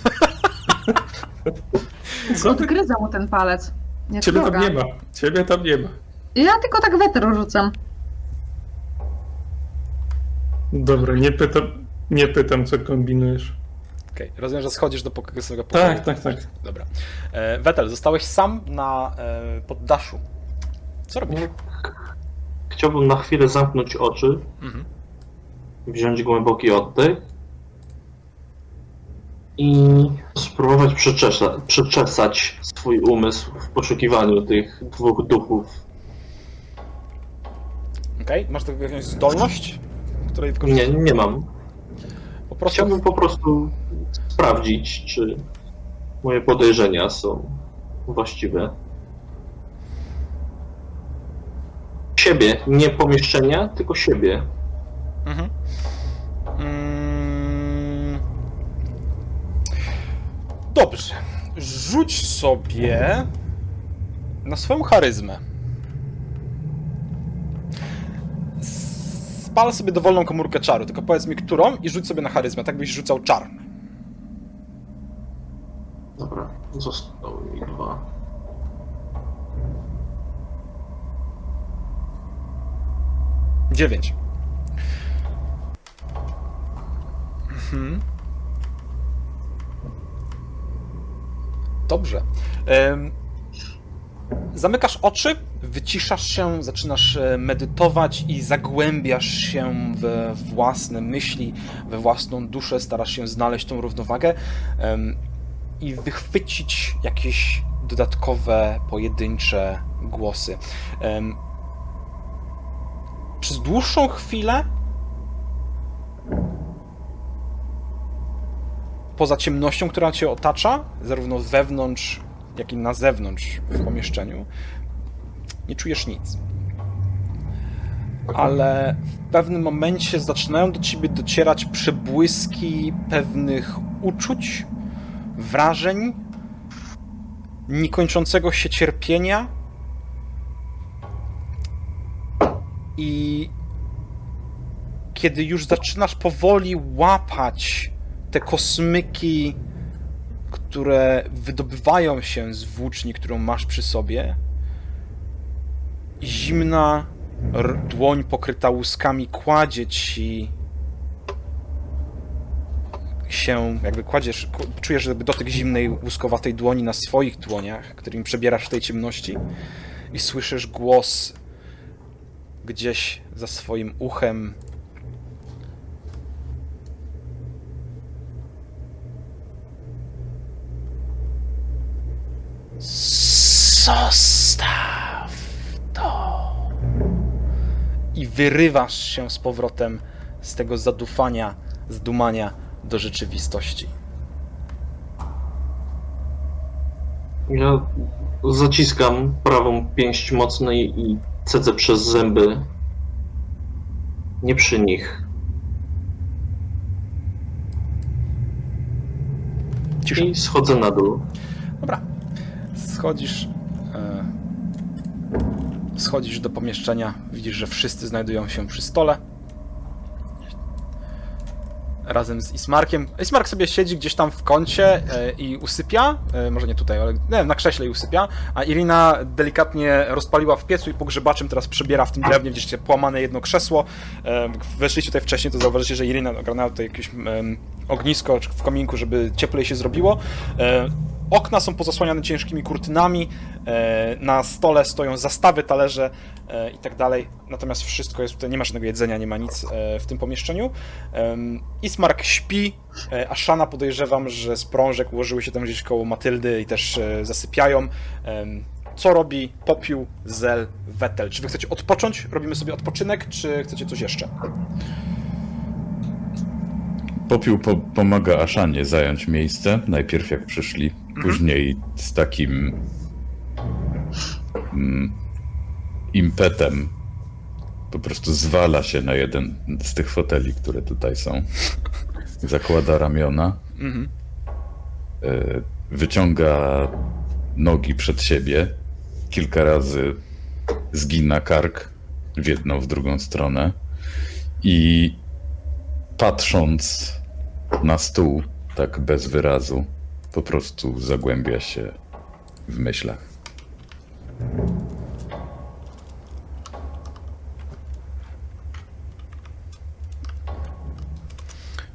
Co ty? Odgryzę mu ten palec. Nie Ciebie tam nie ma. Ciebie tam nie ma. Ja tylko tak weter rzucam. Dobra, nie pytam, nie pytam co kombinujesz. Okej, rozumiem, że schodzisz do poko- swojego pokoju. Tak, tak, tak. Dobra. E, Wetel, zostałeś sam na e, poddaszu. Co robisz? Chciałbym na chwilę zamknąć oczy, Mhm. wziąć głęboki oddech i spróbować przeczesa, przeczesać swój umysł w poszukiwaniu tych dwóch duchów. Okej, masz taką jakąś zdolność, której Nie, nie mam. Prostu Chciałbym po prostu sprawdzić, czy moje podejrzenia są właściwe. Siebie, nie pomieszczenia, tylko siebie. Mhm. Mm. Dobrze. Rzuć sobie na swoją charyzmę. Spal sobie dowolną komórkę czaru, tylko powiedz mi którą i rzuć sobie na charyzmę, tak byś rzucał czar. Dobra, zostały mi dwa. Dziewięć. Mhm. Dobrze. Em, Zamykasz oczy, wyciszasz się, zaczynasz e, medytować i zagłębiasz się we własne myśli, we własną duszę, starasz się znaleźć tą równowagę i wychwycić jakieś dodatkowe, pojedyncze głosy. Przez dłuższą chwilę poza ciemnością, która cię otacza, zarówno wewnątrz, jak i na zewnątrz w pomieszczeniu, nie czujesz nic. Ale w pewnym momencie zaczynają do ciebie docierać przebłyski pewnych uczuć, wrażeń, niekończącego się cierpienia i kiedy już zaczynasz powoli łapać te kosmyki, które wydobywają się z włóczni, którą masz przy sobie, zimna dłoń pokryta łuskami kładzie ci się, jakby kładziesz, czujesz jakby dotyk zimnej, łuskowatej dłoni na swoich dłoniach, którymi przebierasz w tej ciemności i słyszysz głos gdzieś za swoim uchem. Zostaw wyrywasz się z powrotem z tego zadufania, zdumania do rzeczywistości. Ja zaciskam prawą pięść mocno i- i cedzę przez zęby. Nie przy nich. Cisza. I schodzę na dół. Dobra. Schodzisz. Schodzisz do pomieszczenia. Widzisz, że wszyscy znajdują się przy stole. Razem z Ismarkiem. Ismark sobie siedzi gdzieś tam w kącie e, i usypia. E, może nie tutaj, ale nie na krześle i usypia. A Irina delikatnie rozpaliła w piecu i pogrzebaczem teraz przebiera w tym drewnie. Widzicie płamane jedno krzesło. E, weszliście tutaj wcześniej, to zauważycie, że Irina ogarnęła tutaj jakieś ognisko w kominku, żeby cieplej się zrobiło. Okna są pozasłaniane ciężkimi kurtynami, e, na stole stoją zastawy, talerze e, i tak dalej. Natomiast wszystko jest tutaj, nie ma żadnego jedzenia, nie ma nic e, w tym pomieszczeniu. Ismark śpi, a Shana podejrzewam, że z prążek ułożyły się tam gdzieś koło Matyldy i też zasypiają. Co robi Popiół, Zel, Wetel? Czy wy chcecie odpocząć? Robimy sobie odpoczynek, czy chcecie coś jeszcze? Popiół po pomaga Aszanie zająć miejsce, najpierw jak przyszli, później z takim mm, impetem po prostu zwala się na jeden z tych foteli, które tutaj są. Zakłada ramiona, Mhm. e, wyciąga nogi przed siebie, kilka razy zgina kark w jedną, w drugą stronę i patrząc na stół, tak bez wyrazu, po prostu zagłębia się w myślach.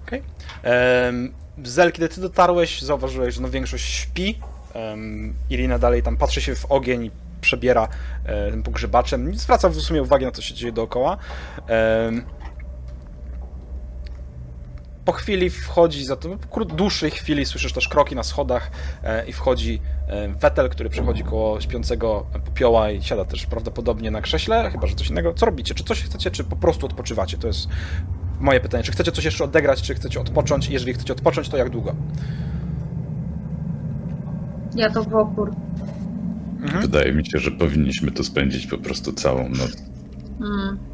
Okej. Em, Zel, kiedy ty dotarłeś, zauważyłeś, że no większość śpi. Um, Irina dalej tam patrzy się w ogień i przebiera tym pogrzebaczem. Nie zwraca w sumie uwagi na to, co się dzieje dookoła. Em, po chwili wchodzi, za to kró- dłuższej chwili słyszysz też kroki na schodach e, i wchodzi e, Wetel, który przechodzi koło śpiącego popioła i siada też prawdopodobnie na krześle, chyba że coś innego. Co robicie? Czy coś chcecie, czy po prostu odpoczywacie? To jest moje pytanie. Czy chcecie coś jeszcze odegrać, czy chcecie odpocząć? Jeżeli chcecie odpocząć, to jak długo? Ja to w opór. Mhm. Wydaje mi się, że powinniśmy tu spędzić po prostu całą noc. Mm.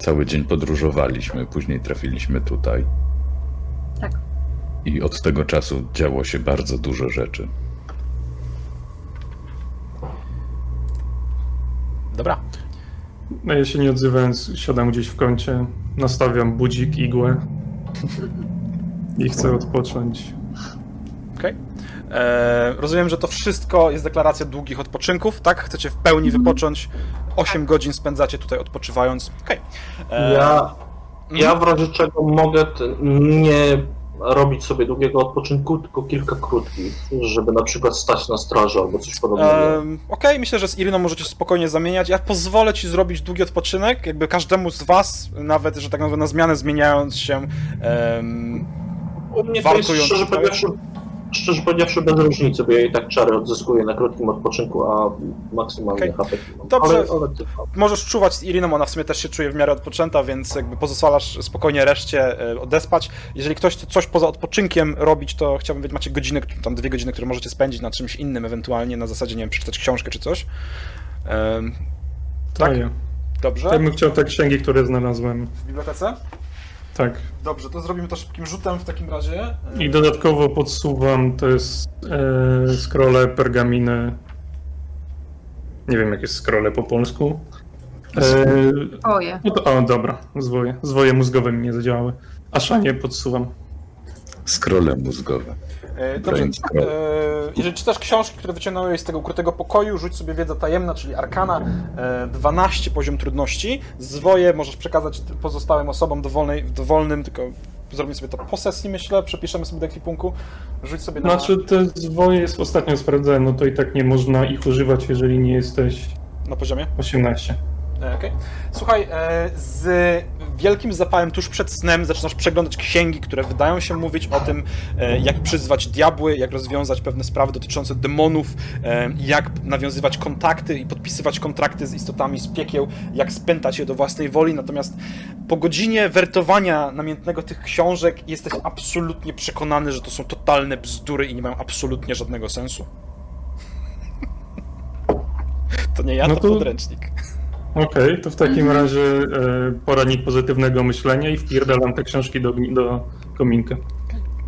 Cały dzień podróżowaliśmy, później trafiliśmy tutaj. Tak. I od tego czasu działo się bardzo dużo rzeczy. Dobra. No ja się nie odzywając, siadam gdzieś w kącie, nastawiam budzik, igłę i chcę odpocząć. Okej. Eee, Rozumiem, że to wszystko jest deklaracja długich odpoczynków, tak? Chcecie w pełni wypocząć. 8 godzin spędzacie tutaj odpoczywając. Okej. Eee, Ja, ja mhm. w razie czego mogę nie robić sobie długiego odpoczynku, tylko kilka krótkich, żeby na przykład stać na straży albo coś podobnego. Em, Okej, myślę, że z Iriną możecie spokojnie zamieniać. Ja pozwolę ci zrobić długi odpoczynek, jakby każdemu z was, nawet, że tak naprawdę na zmianę zmieniając się. em, U mnie to jest szczerze? Szczerze powiedziawszy bez różnicy, bo ja i tak czary odzyskuję na krótkim odpoczynku, a maksymalnie Okej. HP. Dobrze. Ale, ale możesz czuwać z Iriną, ona w sumie też się czuje w miarę odpoczęta, więc jakby pozwalasz spokojnie reszcie e, odespać. Jeżeli ktoś chce coś poza odpoczynkiem robić, to chciałbym wiedzieć, macie godziny, tam dwie godziny, które możecie spędzić na czymś innym, ewentualnie na zasadzie, nie wiem, przeczytać książkę czy coś. To Tak? ja. Dobrze. Ja bym chciał te księgi, które znalazłem. W bibliotece? Tak. Dobrze, to zrobimy to szybkim rzutem w takim razie. I dodatkowo podsuwam, to jest e, scrolle, pergaminy. Nie wiem, jak jest scrolle po polsku. E, Oje. no to, o, dobra, zwoje. Zwoje mózgowe mi nie zadziałały. Aszanie podsuwam. Skrole mózgowe. E, Dobrze, e, jeżeli czytasz książki, które wyciągnąłeś z tego ukrytego pokoju, rzuć sobie wiedza tajemna, czyli arkana, e, 12 poziom trudności. Zwoje możesz przekazać pozostałym osobom dowolnej, w dowolnym, tylko zrobimy sobie to po sesji, myślę, przepiszemy sobie do ekwipunku. Rzuć sobie na, Znaczy, te zwoje jest ostatnio sprawdzałem, no to i tak nie można ich używać, jeżeli nie jesteś na poziomie. 18. E, okej. Słuchaj, e, z wielkim zapałem tuż przed snem zaczynasz przeglądać księgi, które wydają się mówić o tym, e, jak przyzwać diabły, jak rozwiązać pewne sprawy dotyczące demonów, jak nawiązywać kontakty i podpisywać kontrakty z istotami z piekieł, jak spętać je do własnej woli. Natomiast po godzinie wertowania namiętnego tych książek jesteś absolutnie przekonany, że to są totalne bzdury i nie mają absolutnie żadnego sensu. [LAUGHS] To nie ja, No to to- podręcznik. Okej, to w takim razie e, poradnik pozytywnego myślenia i wpierdalam te książki do, do kominka.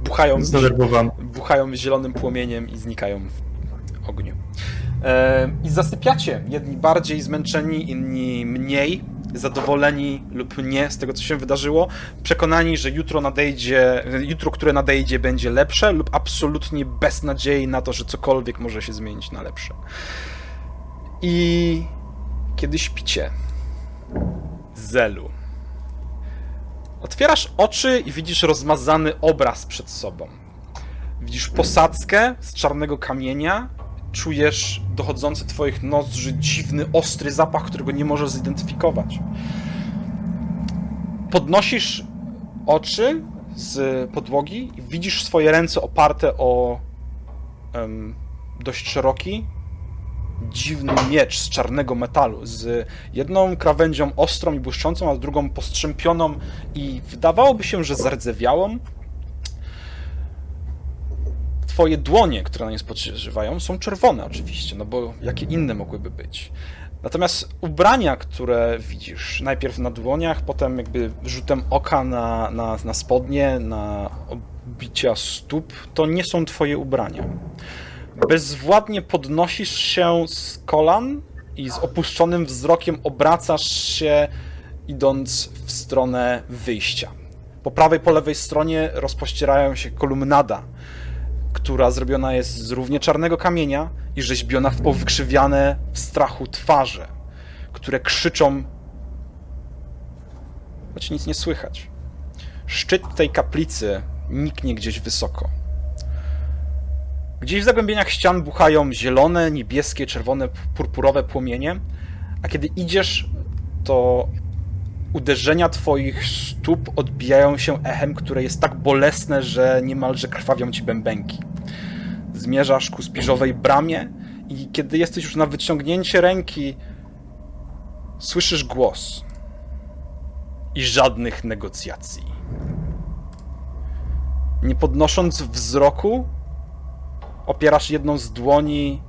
Buchają, Zdenerwowany. buchają zielonym płomieniem i znikają w ogniu. E, I zasypiacie. Jedni bardziej zmęczeni, inni mniej. Zadowoleni lub nie z tego, co się wydarzyło. Przekonani, że jutro nadejdzie, jutro, które nadejdzie, będzie lepsze, lub absolutnie bez nadziei na to, że cokolwiek może się zmienić na lepsze. I kiedy śpicie, Zelu. Otwierasz oczy i widzisz rozmazany obraz przed sobą. Widzisz posadzkę z czarnego kamienia, czujesz dochodzący twoich nozdrzy dziwny, ostry zapach, którego nie możesz zidentyfikować. Podnosisz oczy z podłogi i widzisz swoje ręce oparte o em, dość szeroki, dziwny miecz z czarnego metalu, z jedną krawędzią ostrą i błyszczącą, a drugą postrzępioną i wydawałoby się, że zardzewiałą. Twoje dłonie, które na nie spoczywają, są czerwone oczywiście, no bo jakie inne mogłyby być. Natomiast ubrania, które widzisz, najpierw na dłoniach, potem jakby rzutem oka na, na, na spodnie, na obicia stóp, to nie są twoje ubrania. Bezwładnie podnosisz się z kolan i z opuszczonym wzrokiem obracasz się, idąc w stronę wyjścia. Po prawej, po lewej stronie rozpościerają się kolumnada, która zrobiona jest z równie czarnego kamienia i rzeźbiona w powykrzywiane w strachu twarze, które krzyczą, choć nic nie słychać. Szczyt tej kaplicy niknie gdzieś wysoko. Gdzieś w zagłębieniach ścian buchają zielone, niebieskie, czerwone, purpurowe płomienie, a kiedy idziesz, to uderzenia twoich stóp odbijają się echem, które jest tak bolesne, że niemalże krwawią ci bębenki. Zmierzasz ku spiżowej bramie i kiedy jesteś już na wyciągnięcie ręki, słyszysz głos i żadnych negocjacji. Nie podnosząc wzroku, opierasz jedną z dłoni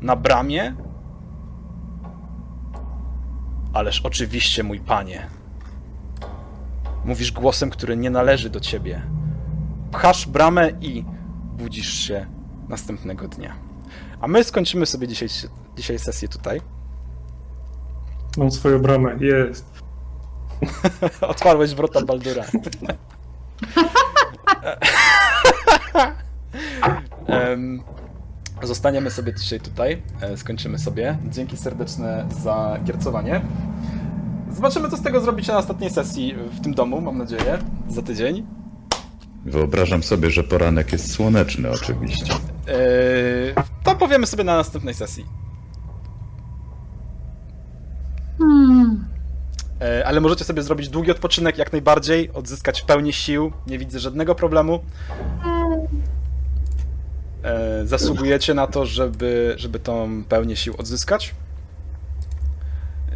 na bramie. Ależ oczywiście, mój panie. Mówisz głosem, który nie należy do ciebie. Pchasz bramę i budzisz się następnego dnia. A my skończymy sobie dzisiaj, dzisiaj sesję tutaj. Mam swoją bramę, jest. [LAUGHS] Otwarłeś wrota Baldura. [LAUGHS] [LAUGHS] Em, Zostaniemy sobie dzisiaj tutaj. e, Skończymy sobie. Dzięki serdeczne za giercowanie. Zobaczymy, co z tego zrobicie na ostatniej sesji w tym domu, mam nadzieję, za tydzień. Wyobrażam sobie, że poranek jest słoneczny oczywiście. Eee, to powiemy sobie na następnej sesji. Hmm. E, ale możecie sobie zrobić długi odpoczynek jak najbardziej, odzyskać pełnię sił, nie widzę żadnego problemu. E, zasługujecie na to, żeby, żeby tą pełnię sił odzyskać.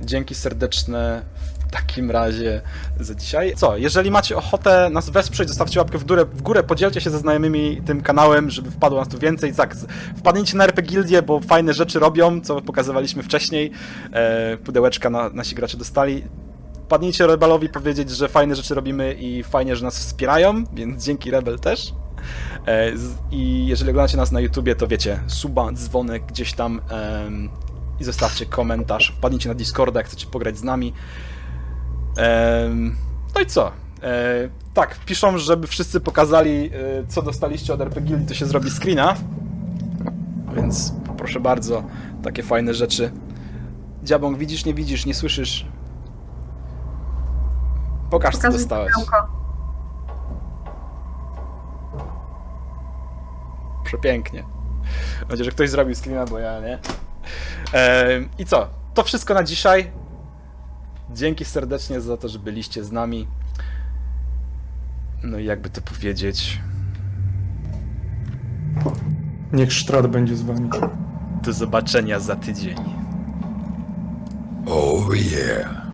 Dzięki serdeczne w takim razie za dzisiaj. Co, jeżeli macie ochotę nas wesprzeć, zostawcie łapkę w górę, w górę podzielcie się ze znajomymi tym kanałem, żeby wpadło nas tu więcej. Tak, wpadnijcie na RP Gildię, bo fajne rzeczy robią, co pokazywaliśmy wcześniej. E, pudełeczka na, nasi gracze dostali. Wpadnijcie Rebalowi powiedzieć, że fajne rzeczy robimy i fajnie, że nas wspierają, więc dzięki Rebel też. E, I jeżeli oglądacie nas na YouTubie, to wiecie, suba, dzwonek gdzieś tam i zostawcie komentarz. Wpadnijcie na Discorda, jak chcecie pograć z nami. No i co? E, tak, piszą, żeby wszyscy pokazali, e, co dostaliście od RP Guildy, to się zrobi screena. Więc proszę bardzo, takie fajne rzeczy. Diabąg, widzisz, nie widzisz, nie słyszysz? Pokaż, co dostałeś. pudełko. Przepięknie. Mam nadzieję, że ktoś zrobił screena, bo ja nie. E, I co? To wszystko na dzisiaj. Dzięki serdecznie za to, że byliście z nami. No i jakby to powiedzieć, Niech Strat będzie z wami. do zobaczenia za tydzień. Oh, yeah.